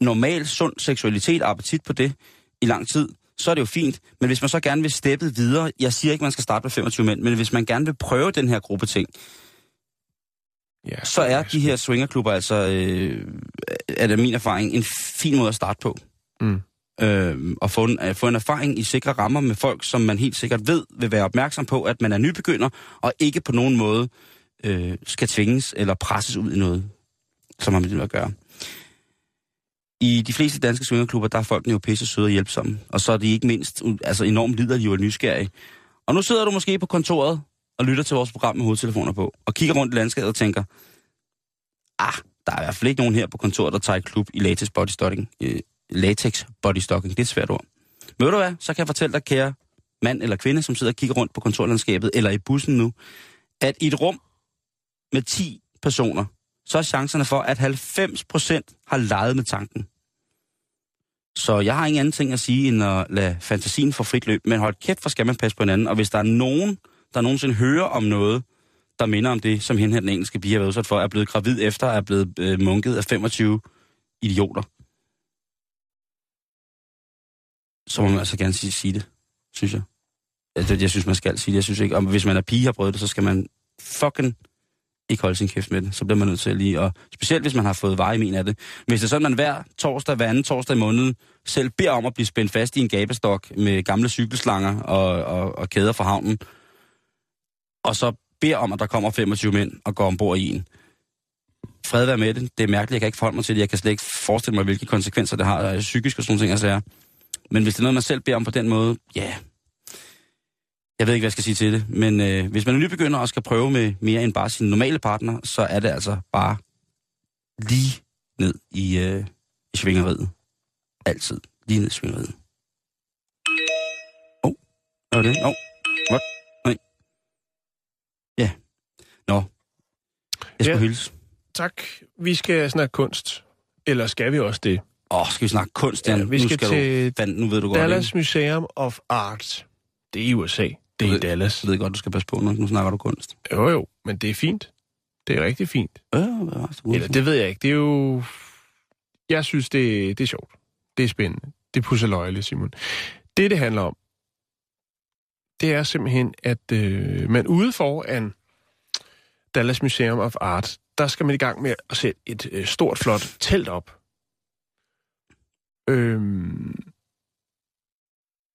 S1: normal, sund seksualitet og appetit på det i lang tid, så er det jo fint. Men hvis man så gerne vil steppe videre, jeg siger ikke, man skal starte med 25 mænd, men hvis man gerne vil prøve den her gruppe ting,
S2: Ja,
S1: så er de her swingerklubber altså, øh, er det min erfaring, en fin måde at starte på.
S2: Mm.
S1: Øh, og få en, øh, få en erfaring i sikre rammer med folk, som man helt sikkert ved vil være opmærksom på, at man er nybegynder, og ikke på nogen måde øh, skal tvinges eller presses ud i noget, som man vil at gøre. I de fleste danske svingerklubber, der er folkene jo pisse søde og hjælpsomme, og så er de ikke mindst altså enormt liderlige og nysgerrige. Og nu sidder du måske på kontoret og lytter til vores program med hovedtelefoner på, og kigger rundt i landskabet og tænker, ah, der er i hvert fald ikke nogen her på kontoret, der tager i klub i latex bodystocking. Øh, latex bodystocking, det er et svært ord. Men ved du hvad, så kan jeg fortælle dig, kære mand eller kvinde, som sidder og kigger rundt på kontorlandskabet, eller i bussen nu, at i et rum med 10 personer, så er chancerne for, at 90% har leget med tanken. Så jeg har ingen anden ting at sige, end at lade fantasien få frit løb. Men hold kæft, for skal man passe på hinanden. Og hvis der er nogen, der nogensinde hører om noget, der minder om det, som hende her, den engelske pige har været udsat for, er blevet gravid efter, er blevet øh, munket af 25 idioter, så må man altså gerne sige, sige det, synes jeg. Jeg, det, jeg synes, man skal sige det. Jeg synes ikke, og hvis man er pige har prøvet det, så skal man fucking ikke holde sin kæft med det. Så bliver man nødt til at lige, og specielt hvis man har fået vej i min af det. Hvis det er sådan, man hver torsdag, hver anden torsdag i måneden, selv beder om at blive spændt fast i en gabestok med gamle cykelslanger og, og, og kæder fra havnen, og så beder om, at der kommer 25 mænd og går ombord i en. Fred være med det. Det er mærkeligt, jeg kan ikke forholde mig til det. Jeg kan slet ikke forestille mig, hvilke konsekvenser det har psykisk og sådan nogle ting, altså er. Men hvis det er noget, man selv beder om på den måde, ja, yeah. jeg ved ikke, hvad jeg skal sige til det. Men øh, hvis man er nybegynder og skal prøve med mere end bare sin normale partner, så er det altså bare lige ned i, øh, i svingeriet. Altid. Lige ned i svingeriet. Åh, oh, hvad var det? Åh, oh, what? Nej. Ja. Nå. Jeg skulle
S2: Ja.
S1: ja. hilse.
S2: Tak. Vi skal snakke kunst. Eller skal vi også det?
S1: Åh, oh, skal vi snakke kunst?
S2: Ja, vi
S1: nu
S2: skal
S1: skal
S2: til
S1: du, fand, nu ved du godt,
S2: Dallas
S1: ikke?
S2: Museum of Art. Det er i USA. Det er i Dallas.
S1: Jeg ved godt, du skal passe på, nu, nu snakker du kunst.
S2: Jo, jo, men det er fint. Det er rigtig fint.
S1: Øh, det?
S2: Eller det ved jeg ikke. Det er jo... Jeg synes, det, det er sjovt. Det er spændende. Det pusser løjle, Simon. Det, det handler om, det er simpelthen, at øh, man ude foran Dallas Museum of Art, der skal man i gang med at sætte et øh, stort, flot telt op. Øhm,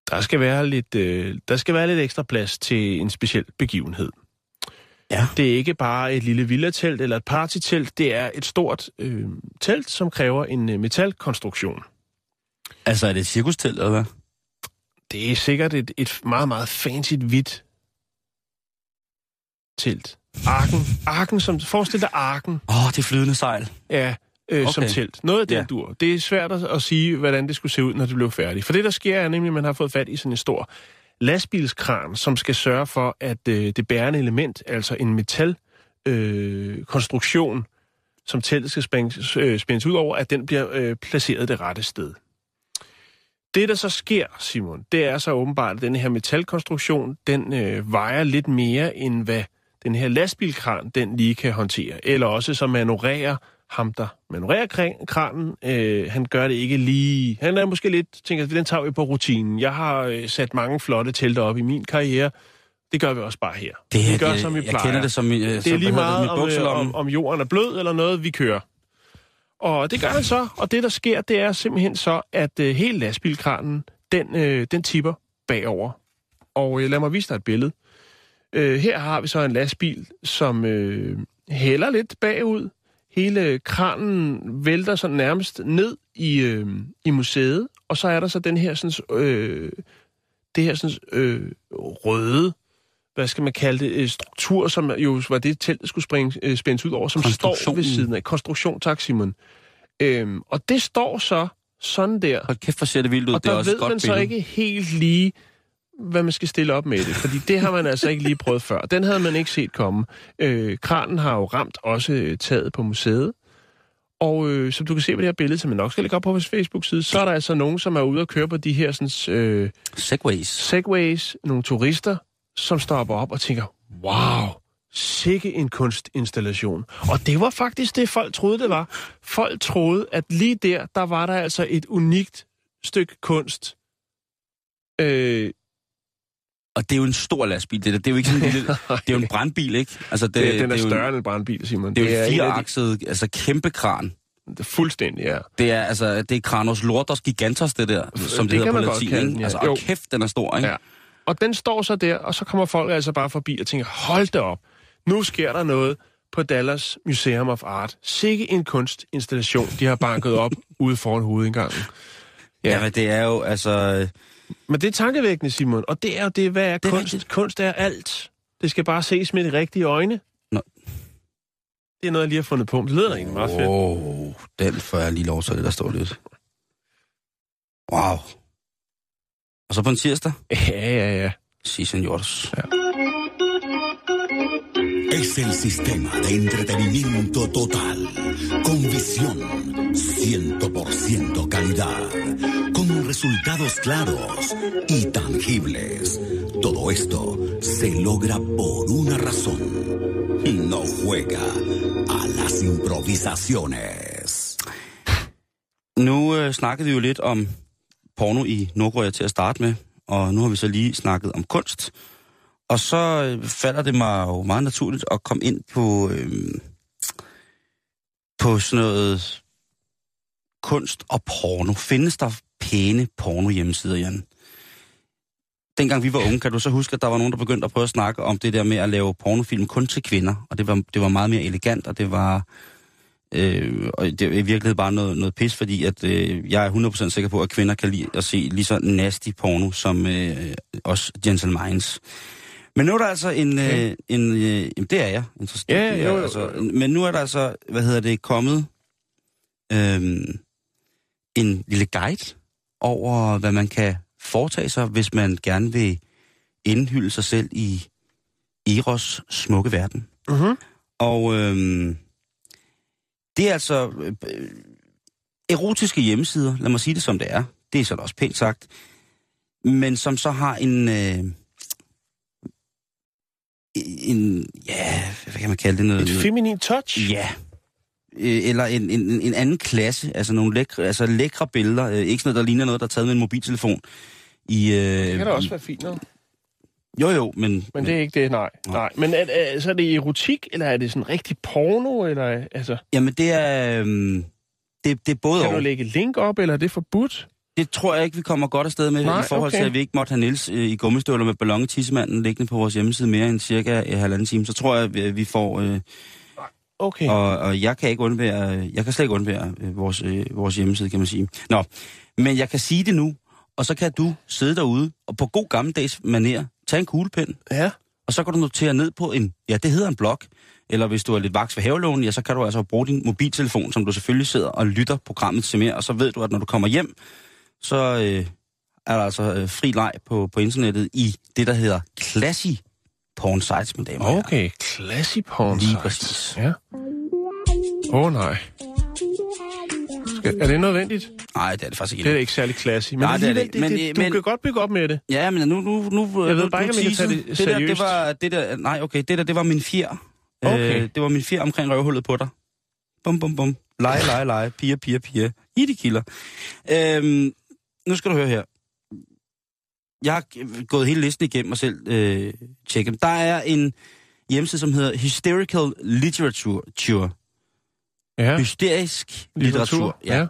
S2: der skal være lidt, øh, der skal være lidt ekstra plads til en speciel begivenhed.
S1: Ja.
S2: Det er ikke bare et lille villatelt eller et partytelt, det er et stort øh, telt, som kræver en øh, metalkonstruktion.
S1: Altså, er det et cirkustelt, eller hvad?
S2: Det er sikkert et, et meget, meget fancy hvidt telt. Arken, arken som, forestil dig arken,
S1: Åh, oh, det flydende sejl.
S2: ja, øh, okay. som telt. Noget af den
S1: Ja.
S2: dur. Det er svært at, sige, hvordan det skulle se ud, når det blev færdigt. For det, der sker, er nemlig, at man har fået fat i sådan en stor lastbilskran, som skal sørge for, at øh, det bærende element, altså en metal øh, konstruktion, som teltet skal spændes, øh, spændes ud over, at den bliver øh, placeret det rette sted. Det, der så sker, Simon, det er så åbenbart, at den her metalkonstruktion, den øh, vejer lidt mere, end hvad den her lastbilkran, den lige kan håndtere. Eller også så manøvrerer ham, der manøvrerer kran- kranen, øh, han gør det ikke lige... Han er måske lidt, tænker, den tager vi på rutinen. Jeg har øh, sat mange flotte telte op i min karriere. Det gør vi også bare her.
S1: Det,
S2: vi gør,
S1: jeg,
S2: som vi
S1: jeg
S2: plejer.
S1: kender det som, øh,
S2: Det er lige meget, om, øh, om, om jorden er blød eller noget, vi kører. Og det gør man så, og det der sker, det er simpelthen så, at øh, hele lastbilkranen, den, øh, den tipper bagover. Og øh, lad mig vise dig et billede. Øh, her har vi så en lastbil, som øh, hælder lidt bagud. Hele kranen vælter så nærmest ned i, øh, i museet, og så er der så den her sådan, øh, det her sådan, øh, røde hvad skal man kalde det, øh, struktur, som jo var det teltet skulle springe, øh, spændes ud over, som står ved siden af. Konstruktion, tak Simon. Øhm, og det står så sådan der,
S1: Hold kæft, hvor ser det vildt ud.
S2: og
S1: det er
S2: der
S1: også
S2: ved
S1: godt
S2: man så
S1: billede.
S2: ikke helt lige, hvad man skal stille op med det, fordi det har man altså ikke lige prøvet før. Den havde man ikke set komme. Øh, kranen har jo ramt også øh, taget på museet, og øh, som du kan se på det her billede, som jeg nok skal lægge op på vores Facebook-side, så er der altså nogen, som er ude og køre på de her sådan, øh,
S1: Segways.
S2: segways, nogle turister, som stopper op og tænker, wow, sikke en kunstinstallation. Og det var faktisk det, folk troede, det var. Folk troede, at lige der, der var der altså et unikt stykke kunst. Øh,
S1: Og det er jo en stor lastbil, det der. Det er jo ikke sådan en lille... Det er jo en brandbil, ikke? Altså, det,
S2: det, den er,
S1: det jo
S2: større end en brandbil, Simon.
S1: Det er jo en
S2: en af de-
S1: fireakset, altså kæmpe kran.
S2: det er fuldstændig, ja.
S1: Det er altså, det er Kranos Lortos Gigantos, det der, som det,
S2: det
S1: hedder på latin,
S2: den,
S1: ikke?
S2: ja.
S1: Altså,
S2: Jo.
S1: og kæft, den er stor, ikke?
S2: Ja. Og den står så der, og så kommer folk altså bare forbi og tænker, hold da op, nu sker der noget på Dallas Museum of Art. Sikke en kunstinstallation, de har banket op ude foran hovedindgangen.
S1: Ja.
S2: Ja.
S1: Jamen, det er jo, altså...
S2: Men det er tankevækkende, Simon, og det er jo det, hvad er,
S1: Det er
S2: kunst?
S1: rigtigt.
S2: Kunst er alt. Det skal bare ses med de rigtige øjne.
S1: Nå.
S2: Det er noget, jeg lige har fundet på. Det lyder da egentlig meget fedt.
S1: Åh, oh, den får jeg lige lov til, det der står lidt. Wow. Og så på en tirsdag,
S2: Ja, ja, ja.
S1: sí, señores.
S3: Es el sistema de entretenimiento total, con visión, 100% calidad, con resultados claros y tangibles. Todo esto se logra por una razón. No juega a las improvisaciones.
S1: Nu øh, snakkede vi jo lidt om porno i Nordkorea til at starte med, og nu har vi så lige snakket om kunst. Og så øh, falder det mig jo meget naturligt at komme ind på, øh, på sådan noget kunst og porno. Findes der pæne porno hjemmesider, Jan? Dengang vi var unge, kan du så huske, at der var nogen, der begyndte at prøve at snakke om det der med at lave pornofilm kun til kvinder. Og det var, det var meget mere elegant, og det var... Øh, og det er i virkeligheden bare noget, noget pis, fordi at, øh, jeg er 100% sikker på, at kvinder kan lide at se lige så nasty porno som øh, os Gentle Minds. Men nu er der altså en... Øh, en øh, jamen, det er jeg. interesseret.
S2: Ja,
S1: er,
S2: jo, jo,
S1: altså. Men nu er der altså, hvad hedder det, kommet øh, en lille guide over, hvad man kan foretage sig, hvis man gerne vil indhylde sig selv i Eros smukke verden.
S2: Mm-hmm.
S1: Og øhm, det er altså øh, erotiske hjemmesider, lad mig sige det som det er. Det er så også pænt sagt. Men som så har en... Øh, en, ja, hvad kan man kalde det? Noget,
S2: Et feminin touch.
S1: Ja. Øh, Eller en, en, en anden klasse, altså nogle lækre, altså lækre billeder. Øh, Ikke sådan noget, der ligner noget, der er taget med en mobiltelefon. I, øh,
S2: Det kan da også være fint noget.
S1: Jo, jo, men...
S2: Men det er ikke det, nej. nej. Men er, er, så er det erotik, eller er det sådan rigtig porno? Eller, altså,
S1: Jamen, det er... Øhm, det, det er både
S2: kan du lægge link op, eller er det forbudt?
S1: Det tror jeg ikke, vi kommer godt afsted med,
S2: Nej,
S1: i forhold
S2: okay.
S1: til, at vi ikke måtte have Niels øh, i gummistøvler med ballon i tissemanden liggende på vores hjemmeside mere end cirka en halvanden time. Så tror jeg, vi- vi får... Øh,
S2: Okay.
S1: og, og jeg kan ikke undvære... Jeg kan slet ikke undvære øh, vores, øh, vores hjemmeside, kan man sige. Nå, men jeg kan sige det nu, og så kan du sidde derude og på god gammeldags maner tage en kuglepen,
S2: Ja.
S1: og så kan du notere ned på en... Ja, det hedder en blog. Eller hvis du er lidt vaks ved havelån, ja, så kan du altså bruge din mobiltelefon, som du selvfølgelig sidder og lytter programmet til mere, og så ved du, at når du kommer hjem, så øh, er der altså øh, fri leg på, på internettet i det, der hedder Classy Porn Sites, mine damer.
S2: Okay, classy porn
S1: Lige
S2: sites.
S1: præcis.
S2: Ja. Åh oh, nej. Skal, er det nødvendigt?
S1: Nej, det er det faktisk
S2: Det er
S1: ikke.
S2: ikke særlig classy. Men,
S1: Nej, det er det ikke. Men,
S2: det,
S1: øh,
S2: du
S1: men-
S2: kan godt bygge op med det.
S1: Ja, men nu... nu, nu
S2: Jeg ved bare ikke, om jeg kan tage det
S1: det der, det var, det der, nej, okay, det der, det var min fjer.
S2: Okay.
S1: Øh, det var min fjer omkring røvhullet på dig. Bum, bum, bum. Lege, lege, lege. Piger, piger, piger. I de kilder. Øhm, nu skal du høre her. Jeg har gået hele listen igennem og selv øh, tjekket. Der er en hjemmeside, som hedder Hysterical Literature.
S2: Ja.
S1: Hysterisk litteratur.
S2: Ja.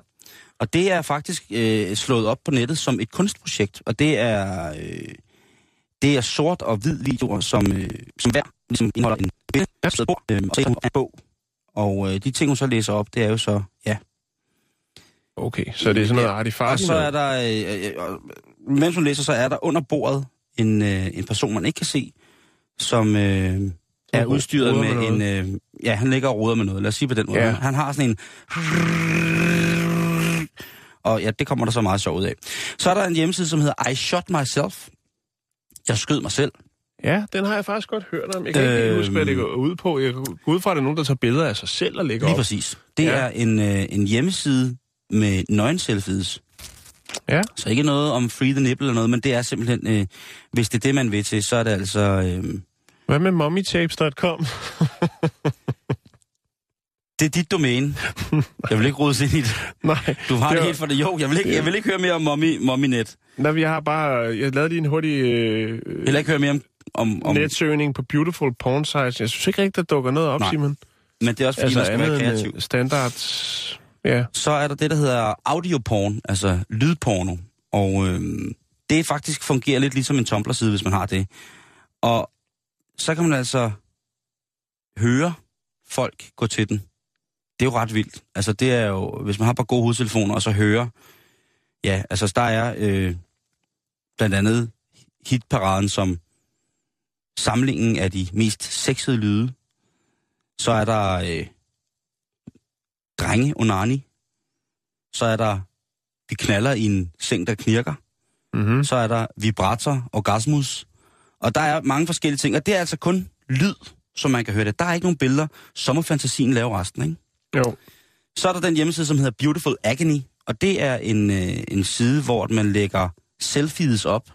S1: Og det er faktisk øh, slået op på nettet som et kunstprojekt, og det er øh, det er sort og hvid videoer, som, øh, som hver ligesom indeholder en billede, øh, og en bog. Og øh, de ting, hun så læser op, det er jo så, ja.
S2: Okay, så det er sådan noget
S1: Og
S2: artifakt.
S1: så er der, øh, øh, øh, mens hun læser, så er der under bordet en, øh, en person, man ikke kan se, som øh, er udstyret med,
S2: med
S1: en... Øh, ja, han ligger og roder med noget. Lad os sige på den måde.
S2: Ja.
S1: Han har sådan en... Og ja, det kommer der så meget sjovt ud af. Så er der en hjemmeside, som hedder I Shot Myself. Jeg skød mig selv.
S2: Ja, den har jeg faktisk godt hørt om. Jeg kan ikke
S1: Øhm.
S2: øhm... huske, hvad det går ud på. Jeg går ud fra, at det er nogen, der tager billeder af sig selv og lægger
S1: Lige
S2: op.
S1: præcis. Det
S2: Ja.
S1: er en, øh, en hjemmeside med nøgenselfies.
S2: Ja.
S1: Så ikke noget om free the nipple eller noget, men det er simpelthen, øh, hvis det er det, man vil til, så er det altså... Øh,
S2: Hvad med mommytapes.com?
S1: det er dit domæne. Jeg vil ikke rode ind i det.
S2: Nej,
S1: Du har
S2: Det
S1: det,
S2: var-
S1: helt for det. Jo, jeg vil ikke, jeg vil ikke høre mere om mommy, mommynet.
S2: Nej, jeg har bare... Jeg lavede lige en hurtig øh,
S1: Heller ikke høre mere om... om, om
S2: netsøgning på Beautiful Porn Sites. Jeg synes ikke rigtigt, der dukker noget op,
S1: Nej.
S2: Simon.
S1: men det er også, fordi altså, man skal være
S2: end,
S1: kreativ.
S2: øh, standards... Ja.
S1: Så er der det, der hedder audioporn, altså lydporno. Og øh, det faktisk fungerer lidt ligesom en Tumblr-side, hvis man har det. Og så kan man altså høre folk gå til den. Det er jo ret vildt. Altså det er jo, hvis man har bare gode hovedtelefoner, og så høre, ja, altså der er øh, blandt andet hitparaden som samlingen af de mest sexede lyde. Så er der øh, drenge onani. Så er der, vi knaller i en seng, der knirker.
S2: Mm-hmm.
S1: Så er der vibrator, orgasmus. Og der er mange forskellige ting, og det er altså kun lyd, som man kan høre det. Der er ikke nogen billeder. Så må fantasien lave resten, ikke?
S2: Jo.
S1: Så er der den hjemmeside, som hedder Beautiful Agony, og det er en, øh, en side, hvor man lægger selfies op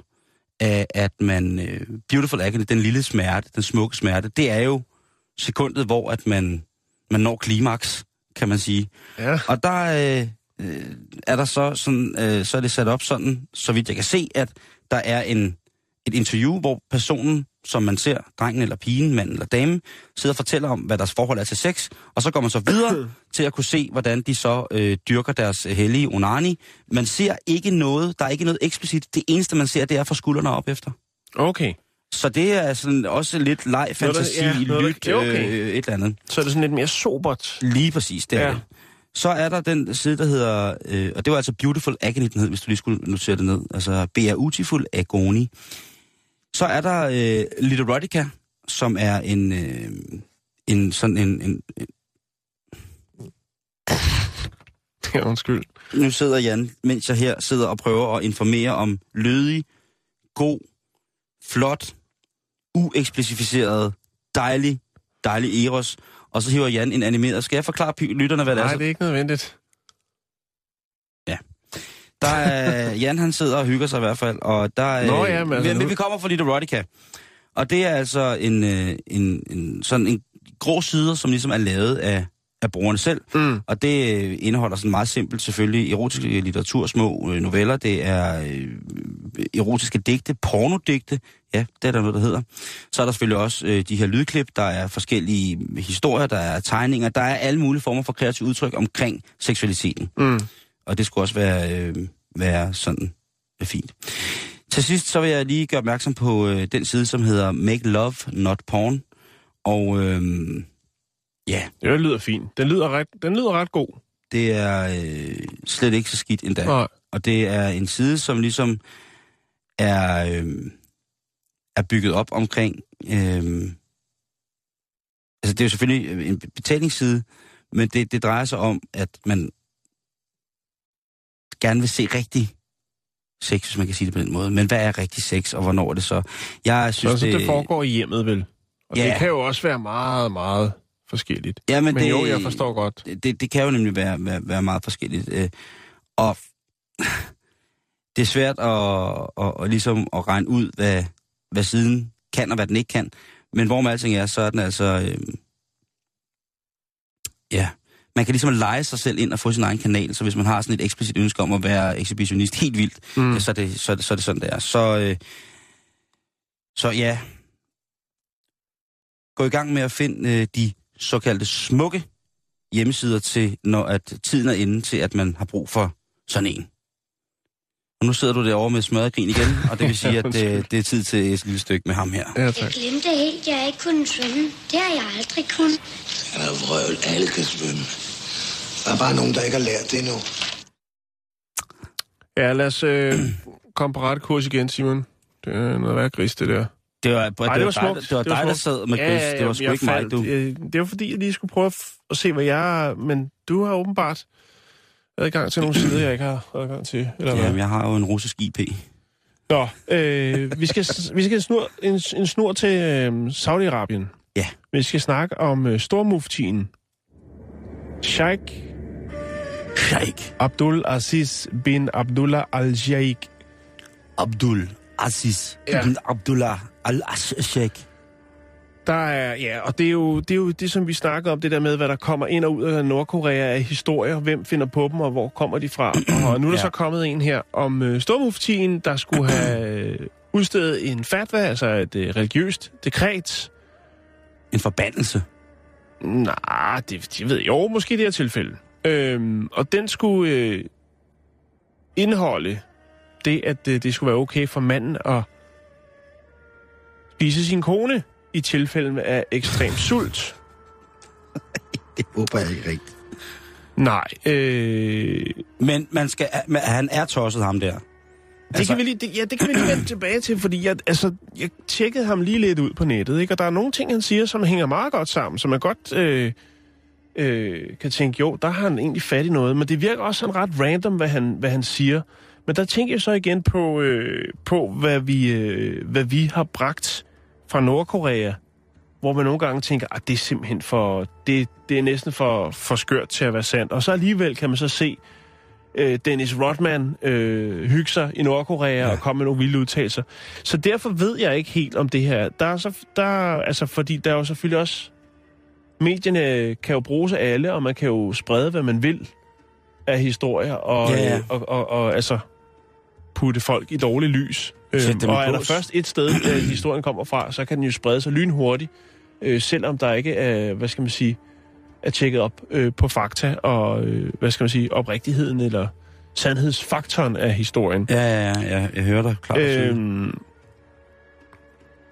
S1: af, at man... Øh, Beautiful Agony, den lille smerte, den smukke smerte, det er jo sekundet, hvor at man, man når klimaks, kan man sige.
S2: Ja.
S1: Og der øh, øh, er der så sådan, øh, så er det sat op sådan, så vidt jeg kan se, at der er en, et interview, hvor personen, som man ser, drengen eller pigen, mand eller dame, sidder og fortæller om, hvad deres forhold er til sex, og så går man så videre til at kunne se, hvordan de så øh, dyrker deres hellige onani. Man ser ikke noget, der er ikke noget eksplicit. Det eneste, man ser, det er fra skuldrene op efter.
S2: Okay.
S1: Så det er sådan også lidt leg, fantasi,
S2: ja, noget, der-
S1: lyt,
S2: ja, okay.
S1: øh, et eller andet.
S2: Så er det sådan lidt mere sobert.
S1: Lige præcis, det er
S2: Ja.
S1: det. Så er der den side, der hedder, øh, og det var altså Beautiful Agony, den hed, hvis du lige skulle notere det ned, altså Beautiful Agony. Så er der øh, Literotica, som er en, øh, en sådan en, en,
S2: Ja, undskyld.
S1: nu sidder Jan, mens jeg her sidder og prøver at informere om lødig, god, flot, uekspecificeret, dejlig, dejlig Eros, og så hiver Jan en animeret. Skal jeg forklare lytterne, hvad det er?
S2: Nej, det er ikke nødvendigt.
S1: Der er, Jan han sidder og hygger sig i hvert fald, og der er,
S2: Nå ja, men altså
S1: vi, vi kommer fra Little Erotica. Og det er altså en, øh, en, en, sådan en grå side, som ligesom er lavet af, af brugerne selv.
S2: Mm.
S1: Og det øh, indeholder sådan meget simpelt selvfølgelig erotisk litteratur, små øh, noveller, det er øh, erotiske digte, pornodigte, ja, det er der noget, der hedder. Så er der selvfølgelig også øh, de her lydklip, der er forskellige historier, der er tegninger, der er alle mulige former for kreative udtryk omkring seksualiteten.
S2: Mm.
S1: Og det skulle også være, øh, være sådan øh, fint. Til sidst så vil jeg lige gøre opmærksom på øh, den side, som hedder Make Love, Not Porn. Og øh, ja,
S2: det lyder fint. Den lyder ret, den lyder ret god.
S1: det er øh, slet ikke så skidt endda.
S2: Nej.
S1: Og det er en side, som ligesom er, øh, er bygget op omkring... Øh, altså det er jo selvfølgelig en betalingsside, men det, det drejer sig om, at man gerne vil se rigtig sex, hvis man kan sige det på den måde. Men hvad er rigtig sex, og hvornår er det så? Jeg
S2: Så,
S1: synes,
S2: så det foregår i hjemmet, vel? Og
S1: Ja.
S2: det kan jo også være meget, meget forskelligt.
S1: Ja, men,
S2: Men
S1: det,
S2: jo, jeg forstår godt.
S1: Det, det, det kan jo nemlig være, være, være meget forskelligt. Øh, og det er svært at, at, at, ligesom at regne ud, hvad, hvad siden kan og hvad den ikke kan. Men hvor med alting er, så er den altså... Øh, ja, man kan ligesom lege sig selv ind og få sin egen kanal, så hvis man har sådan et eksplicit ønske om at være ekshibitionist helt vildt,
S2: Mm.
S1: så, er det, så, er det, så er det sådan, det er. Så, øh, så ja, gå i gang med at finde øh, de såkaldte smukke hjemmesider til, når at tiden er inde til, at man har brug for sådan en. Og nu sidder du derovre med smadret grin igen, og det vil sige, at det, det er tid til et lille stykke med ham her.
S2: Ja,
S4: Jeg glemte helt, jeg ikke kunne svømme. Det har jeg aldrig kun.
S5: Han er vrøvl. Alle kan svømme. Der er bare nogen, der ikke har lært det endnu.
S2: Ja, lad os øh, komme på ret kurs igen, Simon. Det er noget værd gris, det der.
S1: Det var,
S2: Ej,
S1: det var, det var
S2: smukt.
S1: dig, det var dig der sad med Chris. det var sgu ikke mig,
S2: faldt.
S1: du.
S2: Øh, Det var fordi, jeg lige skulle prøve at, se, hvad jeg... Men du har åbenbart adgang til nogle sider, jeg ikke har adgang til. Eller hvad?
S1: Jamen, jeg har jo en russisk IP.
S2: Nå, øh, vi skal, vi skal en, snur, en, en snur til øh, Saudi-Arabien.
S1: Ja.
S2: Vi skal snakke om øh, stormuftien. Sheikh
S1: Sheikh
S2: Abdul Aziz bin Abdullah al-Sheikh.
S1: Abdul Aziz
S2: Ja.
S1: ibn Abdullah al-Sheikh.
S2: Der er, ja, og det er, jo, det er jo det, som vi snakker om, det der med, hvad der kommer ind og ud af Nordkorea af historier, hvem finder på dem, og hvor kommer de fra. Og nu er der
S1: Ja.
S2: så kommet en her om øh, Stormuftien, der skulle have øh, udstedet en fatwa, altså et øh, religiøst dekret.
S1: En forbandelse.
S2: Nej, det, det ved jeg jo, måske i det her tilfælde. Øhm, og den skulle øh, indeholde det, at øh, det skulle være okay for manden at spise sin kone i tilfælde af ekstrem sult.
S1: Det håber jeg ikke rigtigt.
S2: Nej, øh,
S1: Men man skal, han er tosset, ham der.
S2: det,
S1: Altså-
S2: kan vi lige, det, ja, det kan vi lige vende tilbage til, fordi jeg, altså, jeg tjekkede ham lige lidt ud på nettet, ikke? og der er nogle ting, han siger, som hænger meget godt sammen, som man godt øh, øh, kan tænke, jo, der har han egentlig fat i noget, men det virker også sådan ret random, hvad han, hvad han siger. Men der tænker jeg så igen på, øh, på hvad, vi, øh, hvad vi har bragt fra Nordkorea, hvor man nogle gange tænker, at det er simpelthen for, det, det er næsten for, for skørt til at være sandt. Og så alligevel kan man så se øh, Dennis Rodman øh, hygge sig i Nordkorea ja. og komme med nogle vilde udtalelser. Så derfor ved jeg ikke helt om det her. Der er så, der, altså, fordi der er jo selvfølgelig også... Medierne kan jo bruges af alle, og man kan jo sprede, hvad man vil af historier, og,
S1: Ja, ja.
S2: øh, og, og, og altså putte folk i dårligt lys.
S1: I
S2: og er der først et sted, øh, historien kommer fra, så kan den jo sprede sig lynhurtigt, øh, selvom der ikke er, hvad skal man sige, er tjekket op øh, på fakta og, øh, hvad skal man sige, oprigtigheden eller sandhedsfaktoren af historien.
S1: Ja, ja, ja, jeg hører dig klart. Øh,
S2: Øhm,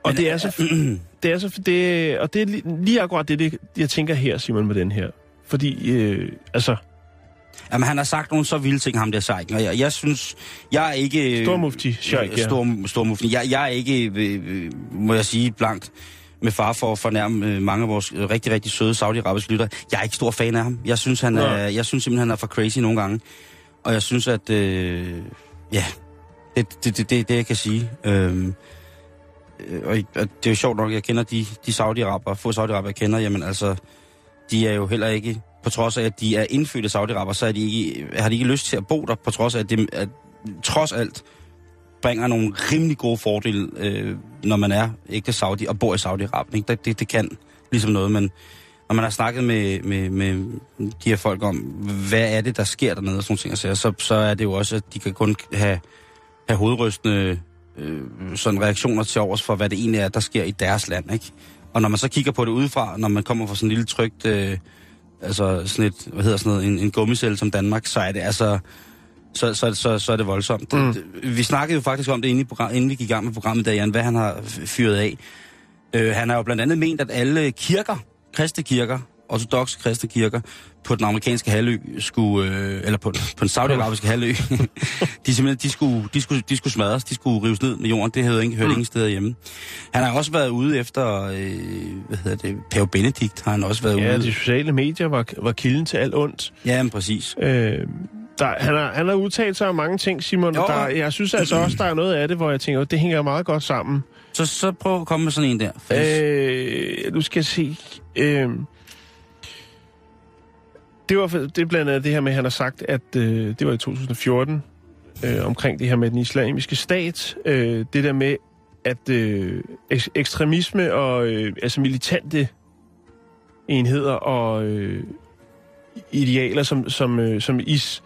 S2: og det er så, det er så, det, og det er li- lige akkurat det, det, jeg tænker her, Simon, med den her. Fordi, øh, altså,
S1: Jamen, han har sagt nogle så vilde ting, ham der Seiken, og jeg, jeg synes, jeg er ikke...
S2: Stormufti Sheikh, ja.
S1: Stor, stormufti. Jeg, jeg er ikke, øh, øh, må jeg sige, blankt med far for at fornærme øh, mange af vores øh, rigtig, rigtig søde saudiarabiske lyttere. Jeg er ikke stor fan af ham. Jeg synes, han er, jeg synes simpelthen, han er for crazy nogle gange. Og jeg synes, at... Øh, ja, det er det, det, det, det, jeg kan sige. Øhm, øh, og, det er jo sjovt nok, jeg kender de, de saudiaraber, få saudiaraber, jeg kender, jamen altså, de er jo heller ikke, på trods af, at de er indfødte saudiaraber, så er de ikke, har de ikke lyst til at bo der, på trods af, at det at, trods alt bringer nogle rimelig gode fordele, øh, når man er ægte saudi og bor i Saudi-Arabien. Ikke? Det, det, det kan ligesom noget, men når man har snakket med, med, med de her folk om, hvad er det, der sker dernede og sådan ting, så, så er det jo også, at de kan kun have, have hovedrystende øh, sådan reaktioner til overs for, hvad det egentlig er, der sker i deres land. Ikke? Og når man så kigger på det udefra, når man kommer fra sådan en lille trygt, øh, altså sådan et, hvad hedder sådan noget, en, en gummicelle som Danmark, så er det altså, så, så, så, så er det voldsomt. Mm. Det, vi snakkede jo faktisk om det, inden, i program, inden vi gik i gang med programmet, der Jan, hvad han har fyret af. Øh, han har jo blandt andet ment, at alle kirker, kristne kirker, ortodoxe kristne kirker, på den amerikanske halvø skulle, øh, eller på, på den saudiarabiske halvø, de simpelthen, de skulle, de, skulle, de skulle smadres, de skulle rives ned med jorden, det havde ikke hørt mm. ingen steder hjemme. Han har også været ude efter, øh, hvad hedder det, Pave Benedikt har han også været
S2: ja,
S1: ude.
S2: de sociale medier var, var kilden til alt ondt.
S1: Ja, men præcis.
S2: Øh, der, han, har, han har udtalt sig om mange ting, Simon.
S1: Jo.
S2: Der, jeg synes altså også, der er noget af det, hvor jeg tænker, det hænger meget godt sammen.
S1: Så, så prøv at komme med sådan en der.
S2: Øh, nu skal jeg se. Øh, det, var, det er blandt andet det her med, at han har sagt, at øh, det var i 2014, øh, omkring det her med den islamiske stat. Øh, det der med, at øh, ek- ekstremisme og øh, altså militante enheder og øh, idealer som, som, øh, som is,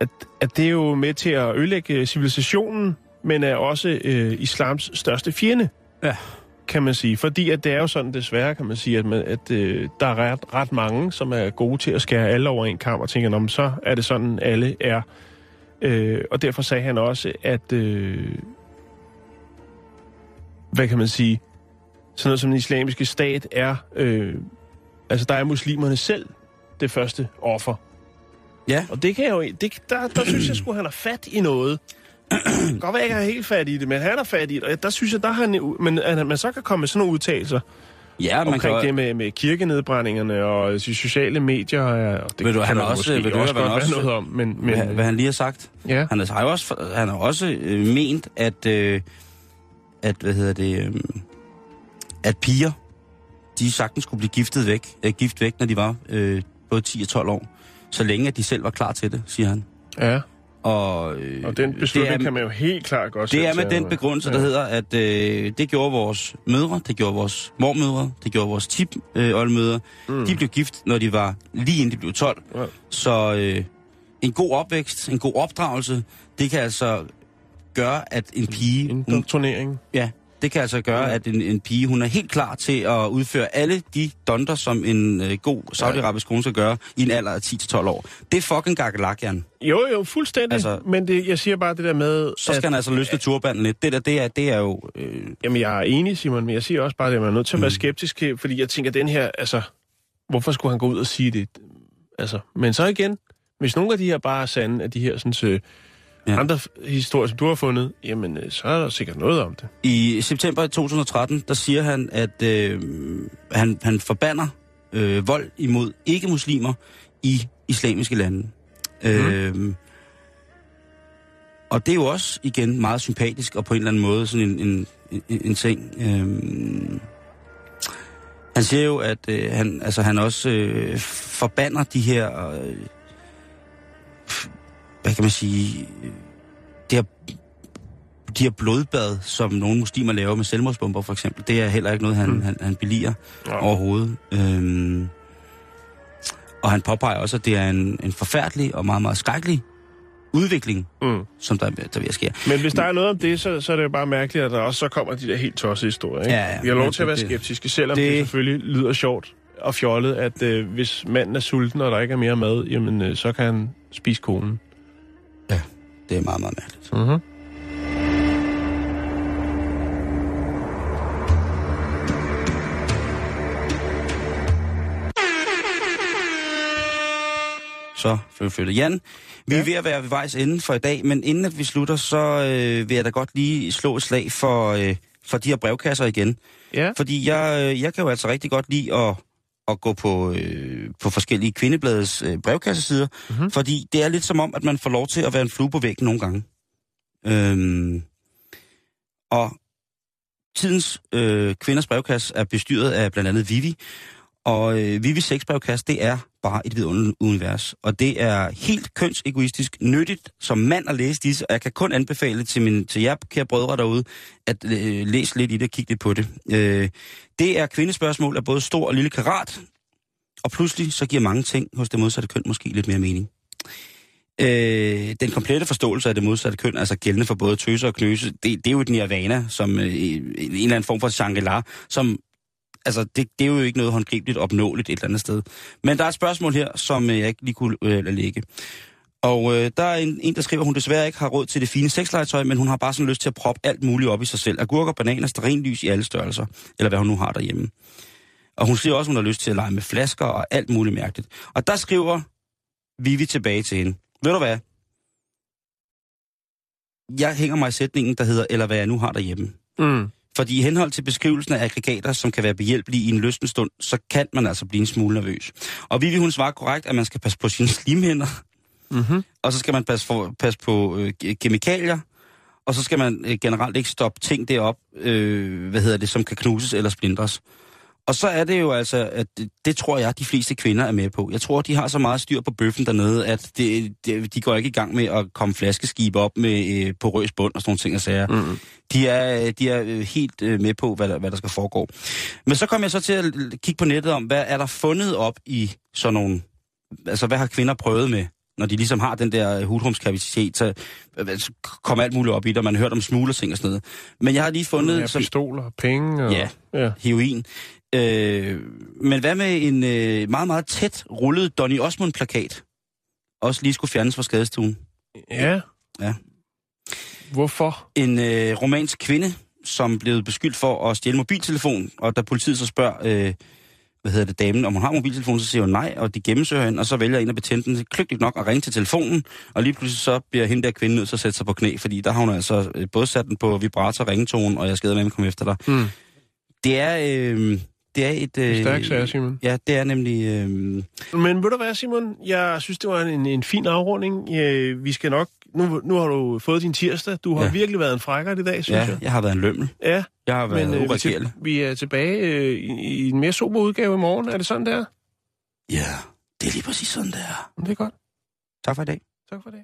S2: at, at det er jo med til at ødelægge øh, civilisationen, men er også øh, islams største fjende
S1: Ja
S2: kan man sige. Fordi at det er jo sådan desværre, kan man sige, at, man, at øh, der er ret, ret mange, som er gode til at skære alle over en kamp og tænker, Nå, men så er det sådan, alle er. Øh, og derfor sagde han også, at... Øh, hvad kan man sige? Sådan noget som den islamiske stat er... Øh, altså, der er muslimerne selv det første offer.
S1: Ja,
S2: Og det kan jeg jo... Det, der, der synes jeg skulle han har fat i noget. Godt være, jeg ikke er helt fat i det, men han er fat i det. Og der synes jeg, der har han... Men at man så kan komme med sådan nogle udtalelser
S1: Ja, man
S2: omkring
S1: kan,
S2: det med, med kirkenedbrændingerne og de sociale medier. Og det
S1: Ved du, han også- ved du,
S2: også godt
S1: også-
S2: noget om. Men, men,
S1: hvad, hvad han lige har sagt.
S2: ja.
S1: Han har jo også, han har også øh, ment, at, øh, at, hvad hedder det, øh, at piger, de sagtens skulle blive giftet væk, øh, gift væk, når de var øh, både 10 og 12 år. Så længe, at de selv var klar til det, siger han.
S2: ja.
S1: Og, øh,
S2: Og den beslutning
S1: det er,
S2: kan man jo helt klart godt
S1: Det er med den begrundelse, der
S2: ja.
S1: hedder, at øh, det gjorde vores mødre, det gjorde vores mormødre, det gjorde vores tip øh. Mm. De blev gift, når de var lige inden de blev 12.
S2: Ja.
S1: Så øh, en god opvækst, en god opdragelse, det kan altså gøre, at en pige... Hun,
S2: Indoktrinering.
S1: ja, det kan altså gøre,
S2: Ja.
S1: at en, en pige, hun er helt klar til at udføre alle de donder, som en øh, god saudiarabisk kone skal gøre i en alder af 10-12 år. Det er fucking gakkelak, Jan.
S2: Jo, jo, fuldstændig.
S1: Altså-
S2: men det, jeg siger bare det der med...
S1: Så skal han altså løsne turbanden lidt. Det der, det er, det er jo... Øh,
S2: Jamen, jeg er enig, Simon, men jeg siger også bare, at man er nødt til at være
S1: Mm.
S2: skeptisk, fordi jeg tænker, den her, altså, hvorfor skulle han gå ud og sige det? Altså, men så igen, hvis nogle af de her bare er sande, af de her sådan, øh,
S1: Ja.
S2: andre historier, som du har fundet, jamen, øh, så er der sikkert noget om det.
S1: I september 2013, der siger han, at øh, han, han forbander øh, vold imod ikke-muslimer i islamiske lande. Mm. Øh, og det er jo også, igen, meget sympatisk, og på en eller anden måde sådan en, en, en, en ting. Øh, han siger jo, at øh, han, altså, han også øh, forbander de her, øh, hvad kan man sige, øh, det her de her blodbad, som nogle muslimer laver med selvmordsbomber for eksempel, det er heller ikke noget, han, mm. han, han beliger
S2: Nå.
S1: overhovedet. Øhm, og han påpeger også, at det er en, en forfærdelig og meget, meget skrækkelig udvikling,
S2: Mm.
S1: som der, der vil ske.
S2: Men hvis der er noget om det, så, så er det jo bare mærkeligt, at der også så kommer de der helt tossede historier. Ikke?
S1: Ja, ja.
S2: Vi har lov til at være skeptiske, selvom det,
S1: det-
S2: det selvfølgelig lyder sjovt og fjollet, at øh, hvis manden er sulten, og der ikke er mere mad, jamen, øh, så kan han spise konen.
S1: Det er meget, meget mærkeligt.
S2: Mm-hmm.
S1: Så flyttet. Jan, vi ja. er ved at være ved vejs ende for i dag, men inden at vi slutter, så øh, vil jeg da godt lige slå et slag for, øh, for de her brevkasser igen.
S2: Ja.
S1: Fordi jeg, øh, jeg kan jo altså rigtig godt lide at, at gå på, øh, på forskellige kvindebladets øh, brevkassesider,
S2: Mhm.
S1: mm-hmm. fordi det er lidt som om, at man får lov til at være en flue på væggen nogle gange. Øhm, og tidens øh, kvinders brevkasse er bestyret af blandt andet Vivi, og øh, Vivi sexbrevkasse, det er bare et vidunderligt univers. Og det er helt kønsegoistisk nyttigt som mand at læse disse, og jeg kan kun anbefale til, min, til jer, kære brødre derude, at øh, læse lidt i det og kigge lidt på det. Øh, det er kvindespørgsmål af både stor og lille karat, og pludselig så giver mange ting hos det modsatte køn måske lidt mere mening. Øh, den komplette forståelse af det modsatte køn, altså gældende for både tøser og knøse, det, det er jo et nirvana, som øh, en eller anden form for shangri som altså, det, det er jo ikke noget håndgribeligt opnåeligt et eller andet sted. Men der er et spørgsmål her, som øh, jeg ikke lige kunne øh, lade ligge. Og øh, der er en, en, der skriver, at hun desværre ikke har råd til det fine sexlegetøj, men hun har bare sådan lyst til at proppe alt muligt op i sig selv. Agurker, bananer, stearinlys i alle størrelser. Eller hvad hun nu har derhjemme. Og hun skriver også, at hun har lyst til at lege med flasker og alt muligt mærkeligt. Og der skriver Vivi tilbage til hende. Ved du hvad? Jeg hænger mig i sætningen, der hedder, eller hvad jeg nu har derhjemme.
S2: Mm.
S1: Fordi i henhold til beskrivelsen af aggregater, som kan være behjælpelige i en lystende stund, så kan man altså blive en smule nervøs. Og Vivi, hun svarer korrekt, at man skal passe på sine slimhænder,
S2: Mm-hmm.
S1: og så skal man passe, for, passe på øh, kemikalier, og så skal man øh, generelt ikke stoppe ting derop, øh, hvad hedder det, som kan knuses eller splindres. Og så er det jo altså, at det, det tror jeg, de fleste kvinder er med på. Jeg tror, de har så meget styr på bøffen dernede, at det, det, de går ikke i gang med at komme flaskeskib op med øh, på røs bund og sådan nogle ting og sager.
S2: Mm.
S1: De er, de er øh, helt øh, med på, hvad der, hvad der skal foregå. Men så kom jeg så til at kigge på nettet om, hvad er der fundet op i sådan nogle... Altså, hvad har kvinder prøvet med, når de ligesom har den der øh, hudrumskapacitet, så, øh, så kommer alt muligt op i det, og man har hørt om smuglerting og sådan noget. Men jeg har lige fundet...
S2: Ja,
S1: som,
S2: pistoler og penge. Og,
S1: Ja.
S2: ja.
S1: heroin. Øh, men hvad med en øh, meget, meget tæt rullet Donny Osmond-plakat? Også lige skulle fjernes fra skadestuen.
S2: Ja.
S1: Ja.
S2: Hvorfor?
S1: En øh, romansk kvinde, som blev beskyldt for at stjæle mobiltelefon, og da politiet så spørger, øh, hvad hedder det, damen, om hun har mobiltelefon, så siger hun nej, og de gennemsøger hende, og så vælger en af betjenten kløgtigt nok at ringe til telefonen, og lige pludselig så bliver hende der kvinde nødt til at sætte sig på knæ, fordi der har hun altså øh, både sat den på vibrator, ringetone, og jeg skal med komme efter dig.
S2: Mm.
S1: Det er, øh, det er et... Øh,
S2: Stærk sager, Simon.
S1: Ja, det er nemlig... Øh,
S2: Men ved du hvad, Simon? Jeg synes, det var en, en fin afrunding. Øh, Vi skal nok... Nu, nu har du fået din tirsdag. Du har
S1: Ja.
S2: virkelig været en frækker i dag, synes
S1: ja,
S2: jeg.
S1: jeg har været en lømmel.
S2: Ja,
S1: Jeg har været
S2: men øh, vi, er til, vi er tilbage øh, i, i en mere sober udgave i morgen. Er det sådan, der?
S1: Ja, det er lige præcis sådan, det er.
S2: Det er godt.
S1: Tak for i dag.
S2: Tak for det.